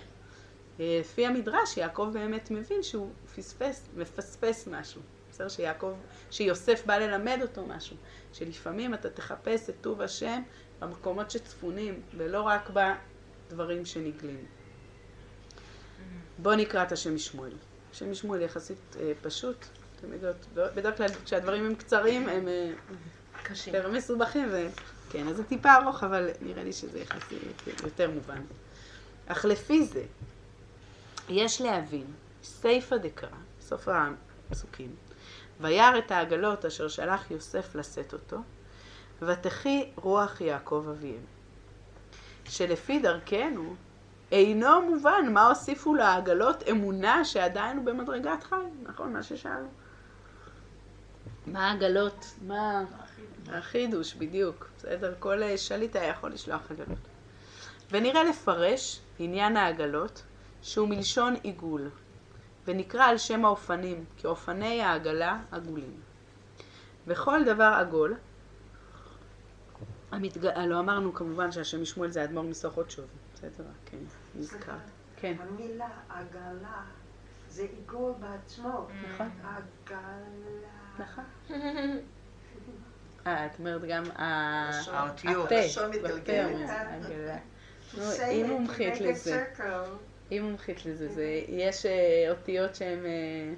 אה, לפי המדרש, יעקב באמת מבין שהוא פספס, מפספס משהו. בסדר? שיעקב, שיוסף בא ללמד אותו משהו. שלפעמים אתה תחפש את טוב השם במקומות שצפונים, ולא רק בדברים שנגלים. בואו נקרא את השם משמואל. השם משמואל יחסית אה, פשוט. אתם יודעות, בדרך כלל כשהדברים הם קצרים הם אה, קשים. יותר מסובכים, וכן, אז זה טיפה ארוך, אבל נראה לי שזה יחסית יותר מובן. אך לפי זה, יש להבין, סיפא דקרא, סוף הפסוקים, וירא את העגלות אשר שלח יוסף לשאת אותו, ותחי רוח יעקב אביהם. שלפי דרכנו, אינו מובן מה הוסיפו לעגלות אמונה שעדיין הוא במדרגת חי, נכון? מה ששאלנו. מה העגלות? מה... החידוש, בדיוק. בסדר, כל אה, שליט היה יכול לשלוח עגלות. ונראה לפרש עניין העגלות, שהוא מלשון עיגול, ונקרא על שם האופנים, כי אופני העגלה עגולים. וכל דבר עגול, המתג... לא אמרנו כמובן שהשם משמואל זה האדמו"ר מסוכות שוב, בסדר, כן, נזכר. כן. המילה עגלה זה עיגול בעצמו. נכון. עגלה. נכון. אה, את אומרת גם האותיות. נו, say היא מומחית לזה. היא מומחית לזה. זה, יש אה, אותיות שהן אה,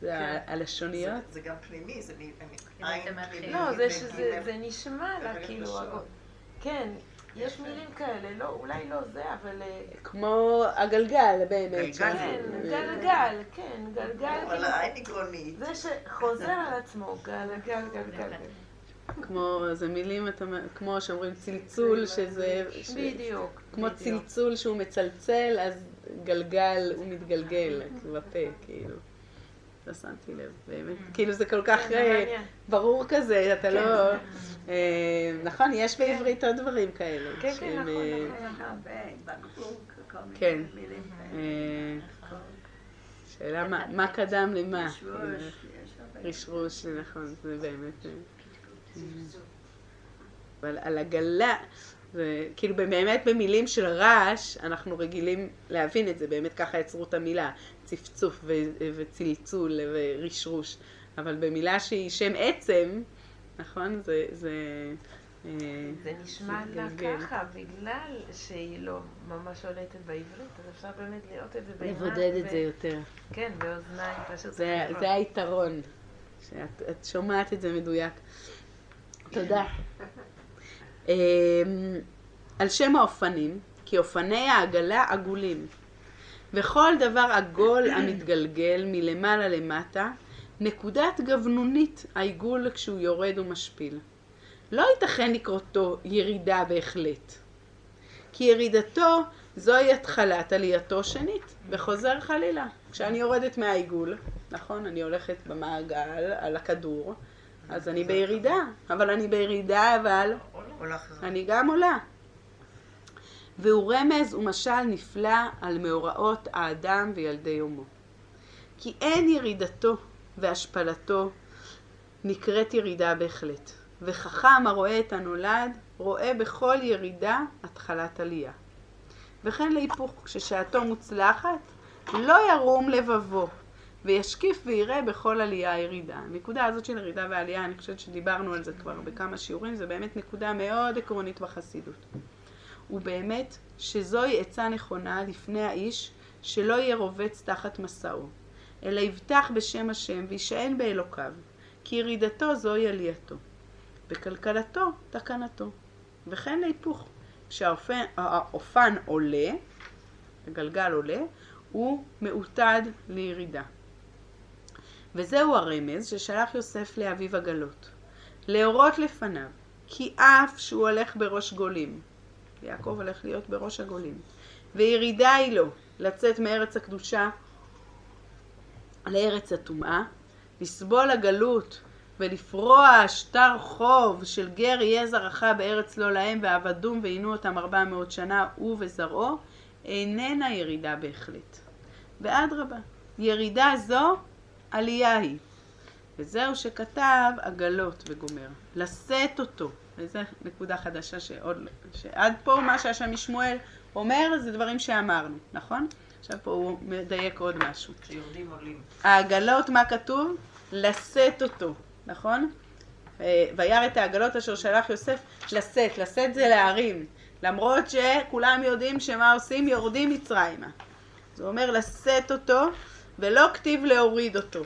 זה כן. הלשוניות. זה- גם פנימי, זה מ- אם עין אתם פנימי. לא, זה נשמע לה כאילו, כן, יש מילים כאלה, לא, אולי לא זה, אבל אה, כמו הגלגל באמת. גלגל. כן, אה, גלגל, כן, גלגל, אבל העין עקרונית. זה שחוזר על עצמו, גלגל, גלגל, כמו, זה מילים, אתה כמו שאומרים צלצול, שזה... בדיוק, כמו בדיוק. צלצול שהוא מצלצל, אז גלגל הוא מתגלגל בפה, כאילו. לא שמתי לב, באמת. כאילו זה כל כך כן, אה. ברור כזה, אתה לא... אה, נכון, יש בעברית עוד דברים כאלה. כן, כן, נכון, אה, נכון. כן. אה. שאלה מה- קדם למה. רשרוש, נכון, זה באמת... אה, אבל על עגלה, זה כאילו באמת במילים של רעש, אנחנו רגילים להבין את זה, באמת ככה יצרו את המילה, צפצוף ו- וצלצול ורשרוש. אבל במילה שהיא שם עצם, נכון? זה... זה אה, זה נשמע לה. ככה, בגלל שהיא לא ממש שולטת בעברית, אז אפשר באמת לראות את זה בעיניים. לבודד את זה יותר. כן, באוזניים, פשוט. זה, היתרון, שאת את שומעת את זה מדויק. תודה. אמ, על שם האופנים, כי אופני העגלה עגולים, וכל דבר עגול המתגלגל מלמעלה למטה, נקודת גבנונית העיגול כשהוא יורד ומשפיל. לא ייתכן לקרותו ירידה בהחלט, כי ירידתו זוהי התחלת עלייתו שנית, וחוזר חלילה. כשאני יורדת מהעיגול, נכון, אני הולכת במעגל על הכדור, אז אני בירידה, אבל אני בירידה, אבל. אני גם עולה. והוא רמז ומשל נפלא על מאורעות האדם וילדי יומו. כי אין ירידתו והשפלתו נקראת ירידה בהחלט. וחכם הרואה את הנולד, רואה בכל ירידה התחלת עלייה. וכן להיפוך, כששעתו מוצלחת, לא ירום לבבו, וישקיף ויראה בכל עלייה ירידה. הנקודה הזאת של ירידה ועלייה, אני חושבת שדיברנו על זה כבר בכמה שיעורים, זה באמת נקודה מאוד עקרונית בחסידות. ובאמת שזוהי עצה נכונה לפני האיש, שלא יהיה רובץ תחת מסעו, אלא יבטח בשם השם וישען באלוקיו, כי ירידתו זוהי עלייתו, וכלכלתו תקנתו. וכן להיפוך, כשהאופן האופן עולה, הגלגל עולה, הוא מעוטד לירידה. וזהו הרמז ששלח יוסף לאביו הגלות, להורות לפניו, כי אף שהוא הולך בראש גולים, יעקב הולך להיות בראש הגולים, וירידה היא לו לצאת מארץ הקדושה לארץ הטומאה, לסבול הגלות ולפרוע שטר חוב של גר יהיה זרעך בארץ לא להם ועבדום ועינו אותם ארבע מאות שנה הוא וזרעו, איננה ירידה בהחלט. ואדרבה, ירידה זו עלייה היא. וזהו שכתב עגלות וגומר. לשאת אותו. וזו נקודה חדשה שעוד, שעד פה מה שהשם משמואל אומר זה דברים שאמרנו, נכון? עכשיו פה הוא מדייק עוד משהו. כשיורדים עולים. העגלות, מה כתוב? לשאת אותו, נכון? אה, וירא את העגלות אשר שלח יוסף לשאת, לשאת זה להרים. למרות שכולם יודעים שמה עושים? יורדים מצרימה. זה אומר לשאת אותו, ולא כתיב להוריד אותו.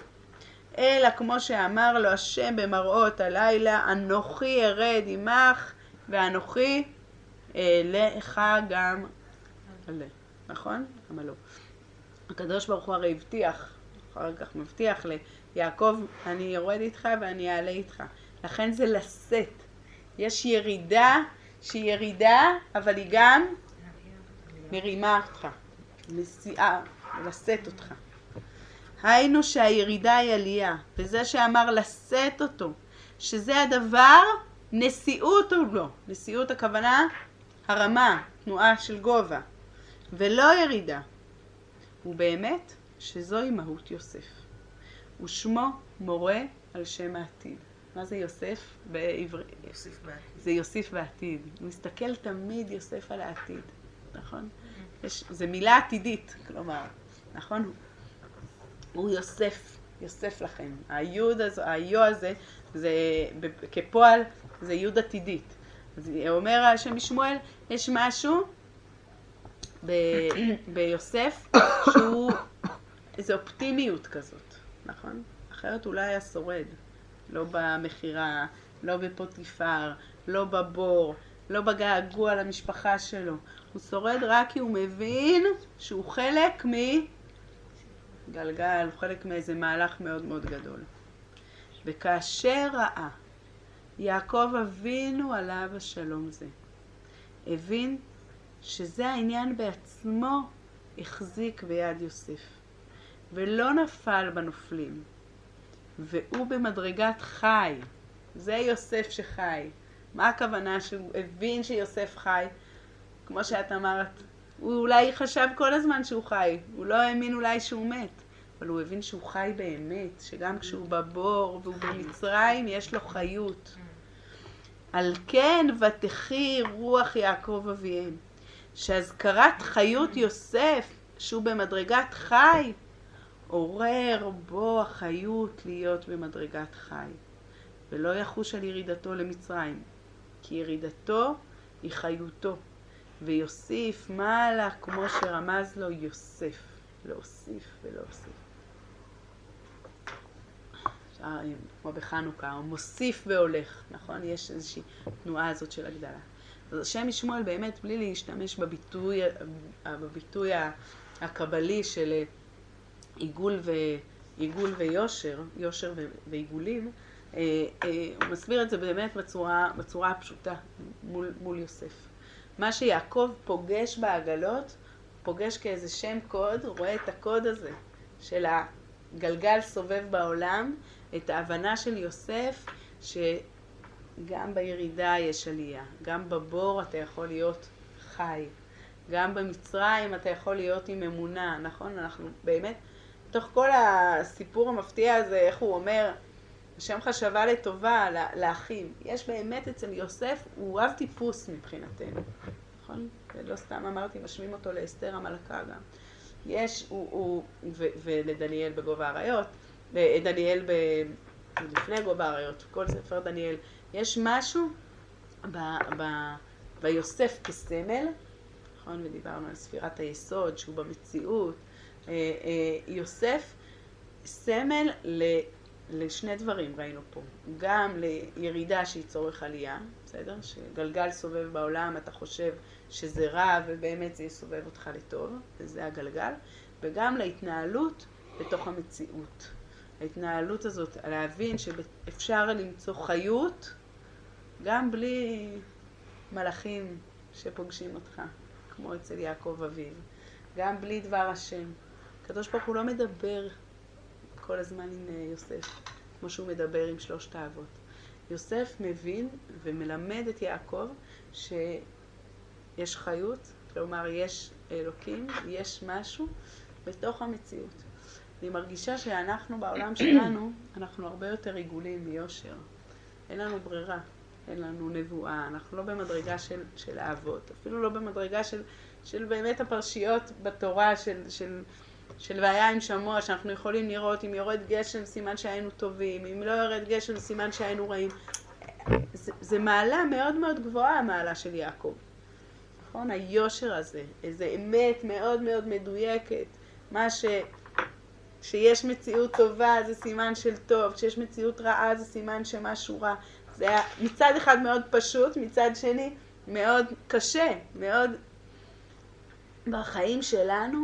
אלא כמו שאמר לו השם במראות הלילה, אנוכי ארד עמך, ואנוכי אליך גם עלה. נכון? למה לא? הקדוש ברוך הוא הרי הבטיח, אחר כך מבטיח ליעקב, אני יורד איתך ואני אעלה איתך. לכן זה לשאת. יש ירידה שהיא ירידה, אבל היא גם מרימה אותך, נסיעה, לשאת אותך. היינו שהירידה היא עלייה, וזה שאמר לשאת אותו, שזה הדבר, נשיאות או לא. נשיאות הכוונה הרמה, תנועה של גובה, ולא ירידה. ובאמת שזוהי מהות יוסף. ושמו מורה על שם העתיד. מה זה יוסף בעברית? יוסיף בעתיד. זה יוסיף בעתיד. הוא מסתכל תמיד יוסף על העתיד, נכון? יש, זה מילה עתידית, כלומר, נכון? הוא יוסף, יוסף לכם. היוד הזה, היו הזה, זה כפועל, זה יוד עתידית. אז אומר השם משמואל, יש משהו ב- ביוסף שהוא איזו אופטימיות כזאת, נכון? אחרת הוא לא היה שורד. לא במכירה, לא בפוטיפר, לא בבור, לא בגעגוע למשפחה שלו. הוא שורד רק כי הוא מבין שהוא חלק מגלגל, הוא חלק מאיזה מהלך מאוד מאוד גדול. וכאשר ראה יעקב אבינו עליו השלום זה, הבין שזה העניין בעצמו החזיק ביד יוסף, ולא נפל בנופלים, והוא במדרגת חי. זה יוסף שחי. מה הכוונה שהוא הבין שיוסף חי? כמו שאת אמרת, הוא אולי חשב כל הזמן שהוא חי, הוא לא האמין אולי שהוא מת, אבל הוא הבין שהוא חי באמת, שגם כשהוא בבור והוא במצרים יש לו חיות. על כן ותחי רוח יעקב אביהם, שהזכרת חיות יוסף, שהוא במדרגת חי, עורר בו החיות להיות במדרגת חי, ולא יחוש על ירידתו למצרים, כי ירידתו היא חיותו, ויוסיף מעלה כמו שרמז לו יוסף, להוסיף ולהוסיף. אפשר, כמו בחנוכה, הוא מוסיף והולך, נכון? יש איזושהי תנועה הזאת של הגדלה. אז השם משמואל באמת, בלי להשתמש בביטוי, בביטוי הקבלי של עיגול, ו, עיגול ויושר, יושר ו, ועיגולים, אה, אה, הוא מסביר את זה באמת בצורה, בצורה הפשוטה מול, מול יוסף. מה שיעקב פוגש בעגלות, פוגש כאיזה שם קוד, הוא רואה את הקוד הזה של הגלגל סובב בעולם, את ההבנה של יוסף שגם בירידה יש עלייה, גם בבור אתה יכול להיות חי, גם במצרים אתה יכול להיות עם אמונה, נכון? אנחנו באמת בתוך כל הסיפור המפתיע הזה, איך הוא אומר, השם חשבה לטובה לאחים. יש באמת אצל יוסף, הוא רב טיפוס מבחינתנו, נכון? לא סתם אמרתי, משווים אותו לאסתר המלכה גם. יש, הוא, הוא ו, ולדניאל בגובה האריות, דניאל ב, לפני גובה האריות, כל ספר דניאל. יש משהו ב, ב, ביוסף כסמל, נכון? ודיברנו על ספירת היסוד, שהוא במציאות. אה, אה, יוסף סמל לשני דברים ראינו פה, גם לירידה שהיא צורך עלייה, בסדר? שגלגל סובב בעולם, אתה חושב שזה רע ובאמת זה יסובב אותך לטוב, וזה הגלגל, וגם להתנהלות בתוך המציאות. ההתנהלות הזאת, להבין שאפשר למצוא חיות גם בלי מלאכים שפוגשים אותך, כמו אצל יעקב אביו, גם בלי דבר השם. הקדוש ברוך הוא לא מדבר כל הזמן עם אה, יוסף, כמו שהוא מדבר עם שלושת האבות. יוסף מבין ומלמד את יעקב שיש חיות, כלומר יש אלוקים, יש משהו בתוך המציאות. אני מרגישה שאנחנו בעולם שלנו, אנחנו הרבה יותר עיגולים מיושר. אין לנו ברירה, אין לנו נבואה, אנחנו לא במדרגה של, של האבות, אפילו לא במדרגה של, של באמת הפרשיות בתורה של, של של והיה עם שמוע, שאנחנו יכולים לראות אם יורד גשם סימן שהיינו טובים, אם לא יורד גשם סימן שהיינו רעים. זה, זה מעלה מאוד מאוד גבוהה המעלה של יעקב. נכון? היושר הזה, איזה אמת מאוד מאוד מדויקת. מה ש... שיש מציאות טובה זה סימן של טוב, כשיש מציאות רעה זה סימן שמשהו רע. זה היה מצד אחד מאוד פשוט, מצד שני מאוד קשה, מאוד בחיים שלנו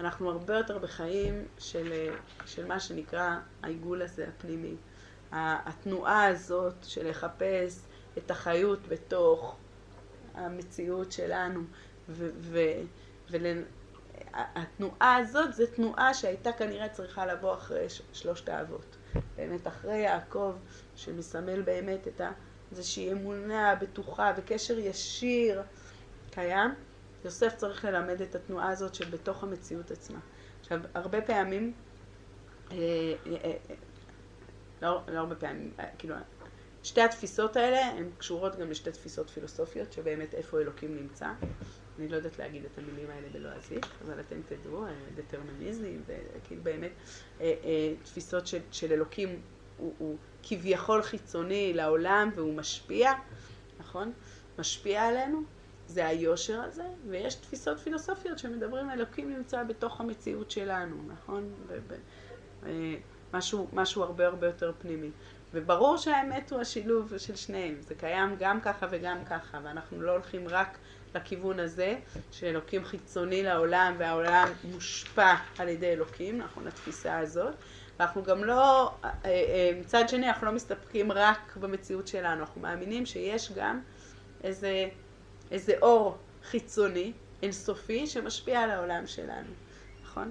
אנחנו הרבה יותר בחיים של, של מה שנקרא העיגול הזה הפנימי. התנועה הזאת של לחפש את החיות בתוך המציאות שלנו התנועה הזאת זו תנועה שהייתה כנראה צריכה לבוא אחרי שלושת האבות. באמת אחרי יעקב, שמסמל באמת את איזושהי אמונה בטוחה וקשר ישיר קיים, יוסף צריך ללמד את התנועה הזאת שבתוך המציאות עצמה. עכשיו, הרבה פעמים, אה, אה, אה, לא, לא הרבה פעמים, כאילו, שתי התפיסות האלה הן קשורות גם לשתי תפיסות פילוסופיות, שבאמת איפה אלוקים נמצא. אני לא יודעת להגיד את המילים האלה בלועזית, אבל אתם תדעו, דטרמיניזם, וכאילו באמת תפיסות של, של אלוקים הוא, הוא כביכול חיצוני לעולם והוא משפיע, נכון? משפיע עלינו, זה היושר הזה, ויש תפיסות פילוסופיות שמדברים אלוקים נמצא בתוך המציאות שלנו, נכון? משהו, משהו הרבה הרבה יותר פנימי. וברור שהאמת הוא השילוב של שניהם, זה קיים גם ככה וגם ככה, ואנחנו לא הולכים רק לכיוון הזה, שאלוקים חיצוני לעולם והעולם מושפע על ידי אלוקים, נכון, התפיסה הזאת. ואנחנו גם לא, אה, אה, מצד שני אנחנו לא מסתפקים רק במציאות שלנו, אנחנו מאמינים שיש גם איזה, איזה אור חיצוני, אינסופי, שמשפיע על העולם שלנו, נכון?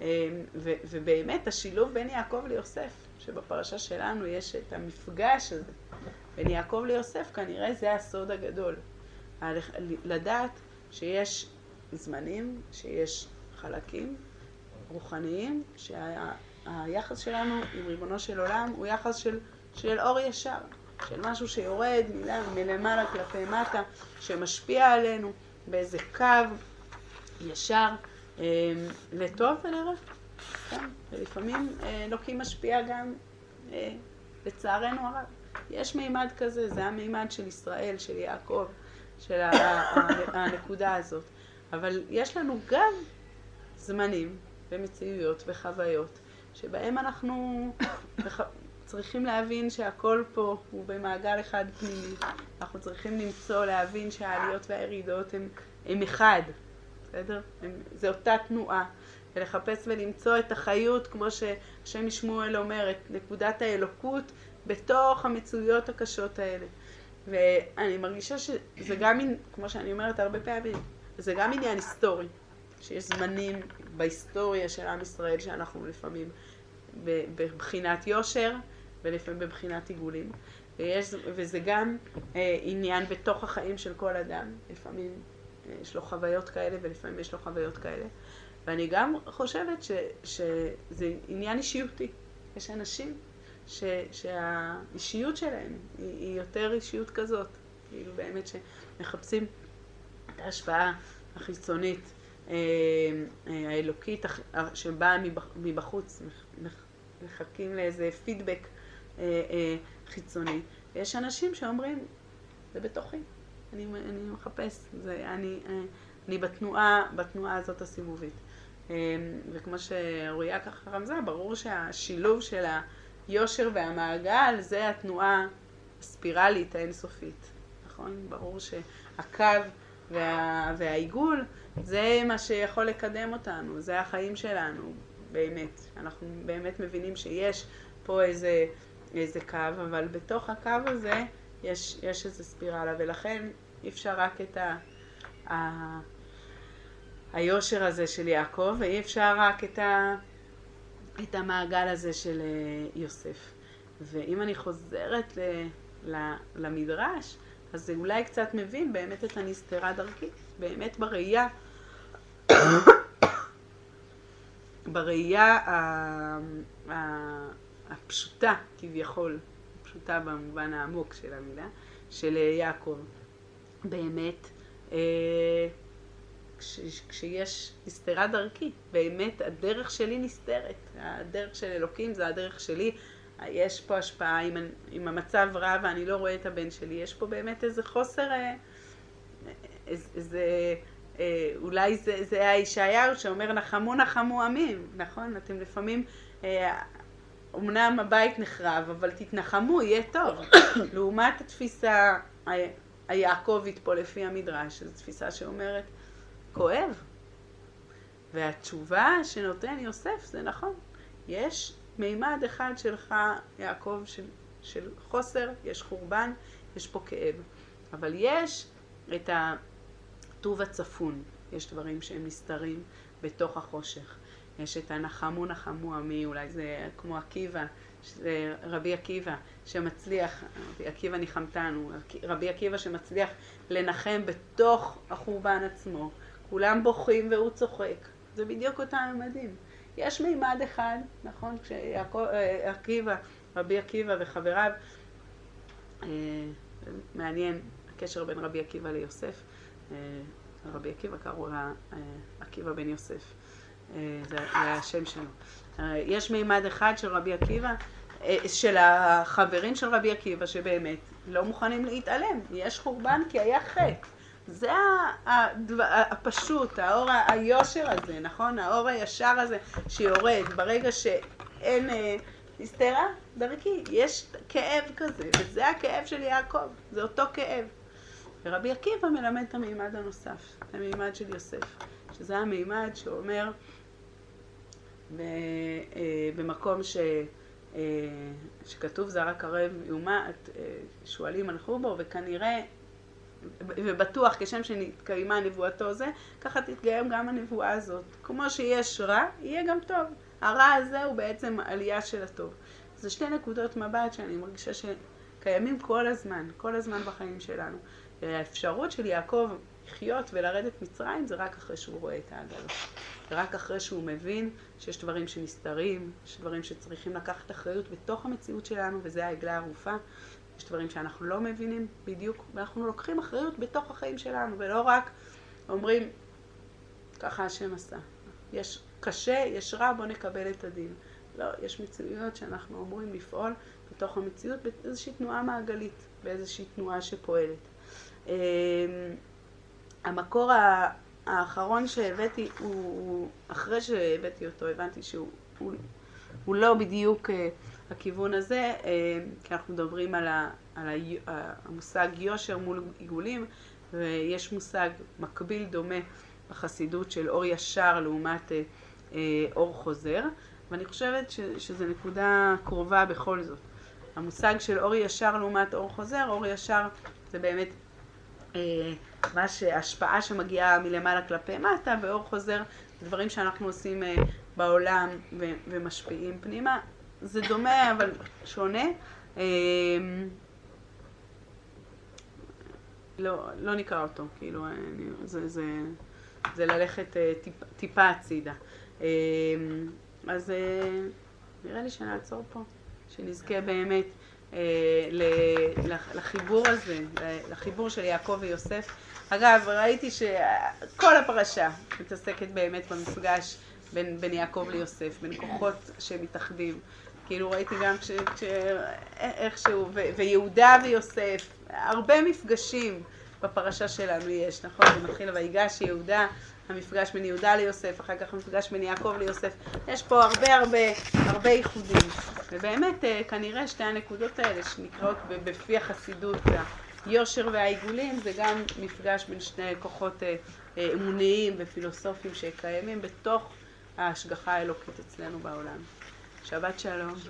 אה, ו, ובאמת השילוב בין יעקב ליוסף, שבפרשה שלנו יש את המפגש הזה בין יעקב ליוסף, כנראה זה הסוד הגדול. לדעת שיש זמנים, שיש חלקים רוחניים, שהיחס שלנו עם ריבונו של עולם הוא יחס של, של אור ישר, של משהו שיורד מלמעלה כלפי מטה, שמשפיע עלינו באיזה קו ישר, אה, לטוב ולרע. כן, ולפעמים אה, אלוקים משפיע גם, אה, לצערנו הרב. יש מימד כזה, זה המימד של ישראל, של יעקב, של הנקודה הזאת. אבל יש לנו גם זמנים ומציאויות וחוויות שבהם אנחנו צריכים להבין שהכל פה הוא במעגל אחד פנימי. אנחנו צריכים למצוא, להבין שהעליות והירידות הם, הם אחד, בסדר? הם, זה אותה תנועה. ולחפש ולמצוא את החיות, כמו שהשם משמואל אומר, את נקודת האלוקות בתוך המצויות הקשות האלה. ואני מרגישה שזה גם, כמו שאני אומרת הרבה פעמים, זה גם עניין היסטורי, שיש זמנים בהיסטוריה של עם ישראל שאנחנו לפעמים בבחינת יושר ולפעמים בבחינת עיגולים. ויש, וזה גם אה, עניין בתוך החיים של כל אדם, לפעמים אה, יש לו חוויות כאלה ולפעמים יש לו חוויות כאלה. ואני גם חושבת ש, שזה עניין אישיותי. יש אנשים ש, שהאישיות שלהם היא, היא יותר אישיות כזאת, כאילו באמת שמחפשים את ההשפעה החיצונית אה, אה, האלוקית שבאה מבחוץ, מחכים לאיזה פידבק אה, חיצוני. ויש אנשים שאומרים, זה בתוכי, אני, אני מחפש, זה, אני, אני בתנועה, בתנועה הזאת הסיבובית. וכמו שאוריה ככה רמזה, ברור שהשילוב של היושר והמעגל זה התנועה הספירלית האינסופית, נכון? ברור שהקו וה, והעיגול זה מה שיכול לקדם אותנו, זה החיים שלנו, באמת. אנחנו באמת מבינים שיש פה איזה, איזה קו, אבל בתוך הקו הזה יש, יש איזה ספירלה, ולכן אי אפשר רק את ה... ה היושר הזה של יעקב, ואי אפשר רק את, ה, את המעגל הזה של אה, יוסף. ואם אני חוזרת ל, למדרש, אז זה אולי קצת מבין באמת את הנסתרה דרכי, באמת בראייה, בראייה הפשוטה כביכול, פשוטה במובן העמוק של המילה, של יעקב. באמת, אה, כש, כשיש נסתרה דרכי, באמת הדרך שלי נסתרת, הדרך של אלוקים זה הדרך שלי, יש פה השפעה, אם, אם המצב רע ואני לא רואה את הבן שלי, יש פה באמת איזה חוסר, אה, איזה, אה, אולי זה, זה הישעיהו שאומר נחמו נחמו עמים, נכון? אתם לפעמים, אה, אמנם הבית נחרב, אבל תתנחמו, יהיה טוב. לעומת התפיסה היעקבית פה לפי המדרש, זו תפיסה שאומרת, כואב. והתשובה שנותן יוסף זה נכון, יש מימד אחד שלך, יעקב, של, של חוסר, יש חורבן, יש פה כאב. אבל יש את הטוב הצפון, יש דברים שהם נסתרים בתוך החושך. יש את הנחמו נחמו עמי, אולי זה כמו עקיבא, שזה רבי עקיבא שמצליח, רבי עקיבא ניחמתנו, רבי עקיבא שמצליח לנחם בתוך החורבן עצמו. כולם בוכים והוא צוחק. זה בדיוק אותם ממדים. יש מימד אחד, נכון? כשעקיבא, אה, רבי עקיבא וחבריו, אה, מעניין הקשר בין רבי עקיבא ליוסף. אה, רבי עקיבא קראו לה עקיבא בן יוסף. זה השם שלו. יש מימד אחד של רבי עקיבא, של החברים של רבי עקיבא, שבאמת לא מוכנים להתעלם. יש חורבן כי היה חטא. זה הפשוט, האור היושר הזה, נכון? האור הישר הזה שיורד ברגע שאין אה, נסתרה דרכי. יש כאב כזה, וזה הכאב של יעקב, זה אותו כאב. ורבי עקיבא מלמד את המימד הנוסף, את המימד של יוסף, שזה המימד שאומר אה, במקום ש... אה, שכתוב זרע קרב יומת, שועלים הלכו בו, וכנראה ובטוח כשם שנתקיימה נבואתו זה, ככה תתקיים גם הנבואה הזאת. כמו שיש רע, יהיה גם טוב. הרע הזה הוא בעצם עלייה של הטוב. זה שתי נקודות מבט שאני מרגישה שקיימים כל הזמן, כל הזמן בחיים שלנו. האפשרות של יעקב לחיות ולרדת מצרים זה רק אחרי שהוא רואה את העגלות. ורק אחרי שהוא מבין שיש דברים שנסתרים, יש דברים שצריכים לקחת אחריות בתוך המציאות שלנו, וזה העגלה הערופה. יש דברים שאנחנו לא מבינים בדיוק, ואנחנו לוקחים אחריות בתוך החיים שלנו, ולא רק אומרים, ככה השם עשה. יש קשה, יש רע, בוא נקבל את הדין. לא, יש מציאויות שאנחנו אמורים לפעול בתוך המציאות באיזושהי תנועה מעגלית, באיזושהי תנועה שפועלת. אמ, המקור האחרון שהבאתי, הוא, אחרי שהבאתי אותו, הבנתי שהוא הוא, הוא לא בדיוק הכיוון הזה, אה, כי אנחנו מדברים על, ה, על ה, המושג יושר מול עיגולים, ויש מושג מקביל דומה בחסידות של אור ישר לעומת אה, אה, אור חוזר, ואני חושבת ש, שזו נקודה קרובה בכל זאת. המושג של אור ישר לעומת אור חוזר, אור ישר זה באמת מה שהשפעה שמגיעה מלמעלה כלפי מטה, ואור חוזר דברים שאנחנו עושים בעולם ומשפיעים פנימה. זה דומה אבל שונה. אמ, לא, לא נקרא אותו, כאילו, אני, זה, זה, זה ללכת אה, טיפ, טיפה הצידה. אמ, אז אה, נראה לי שנעצור פה, שנזכה באמת אה, לחיבור הזה, לחיבור של יעקב ויוסף. אגב, ראיתי שכל הפרשה מתעסקת באמת במפגש בין, בין יעקב ליוסף, בין כוחות שמתאחדים. כאילו ראיתי גם כש... כש איכשהו, ו, ויהודה ויוסף, הרבה מפגשים בפרשה שלנו יש, נכון? זה מתחיל ויגש יהודה, המפגש בין יהודה ליוסף, אחר כך המפגש בין יעקב ליוסף, יש פה הרבה הרבה הרבה ייחודים, ובאמת אה, כנראה שתי הנקודות האלה שנקראות בפי החסידות, היושר והעיגולים, זה גם מפגש בין שני כוחות אה, אה, אמוניים ופילוסופיים שקיימים בתוך ההשגחה האלוקית אצלנו בעולם. شبت شرم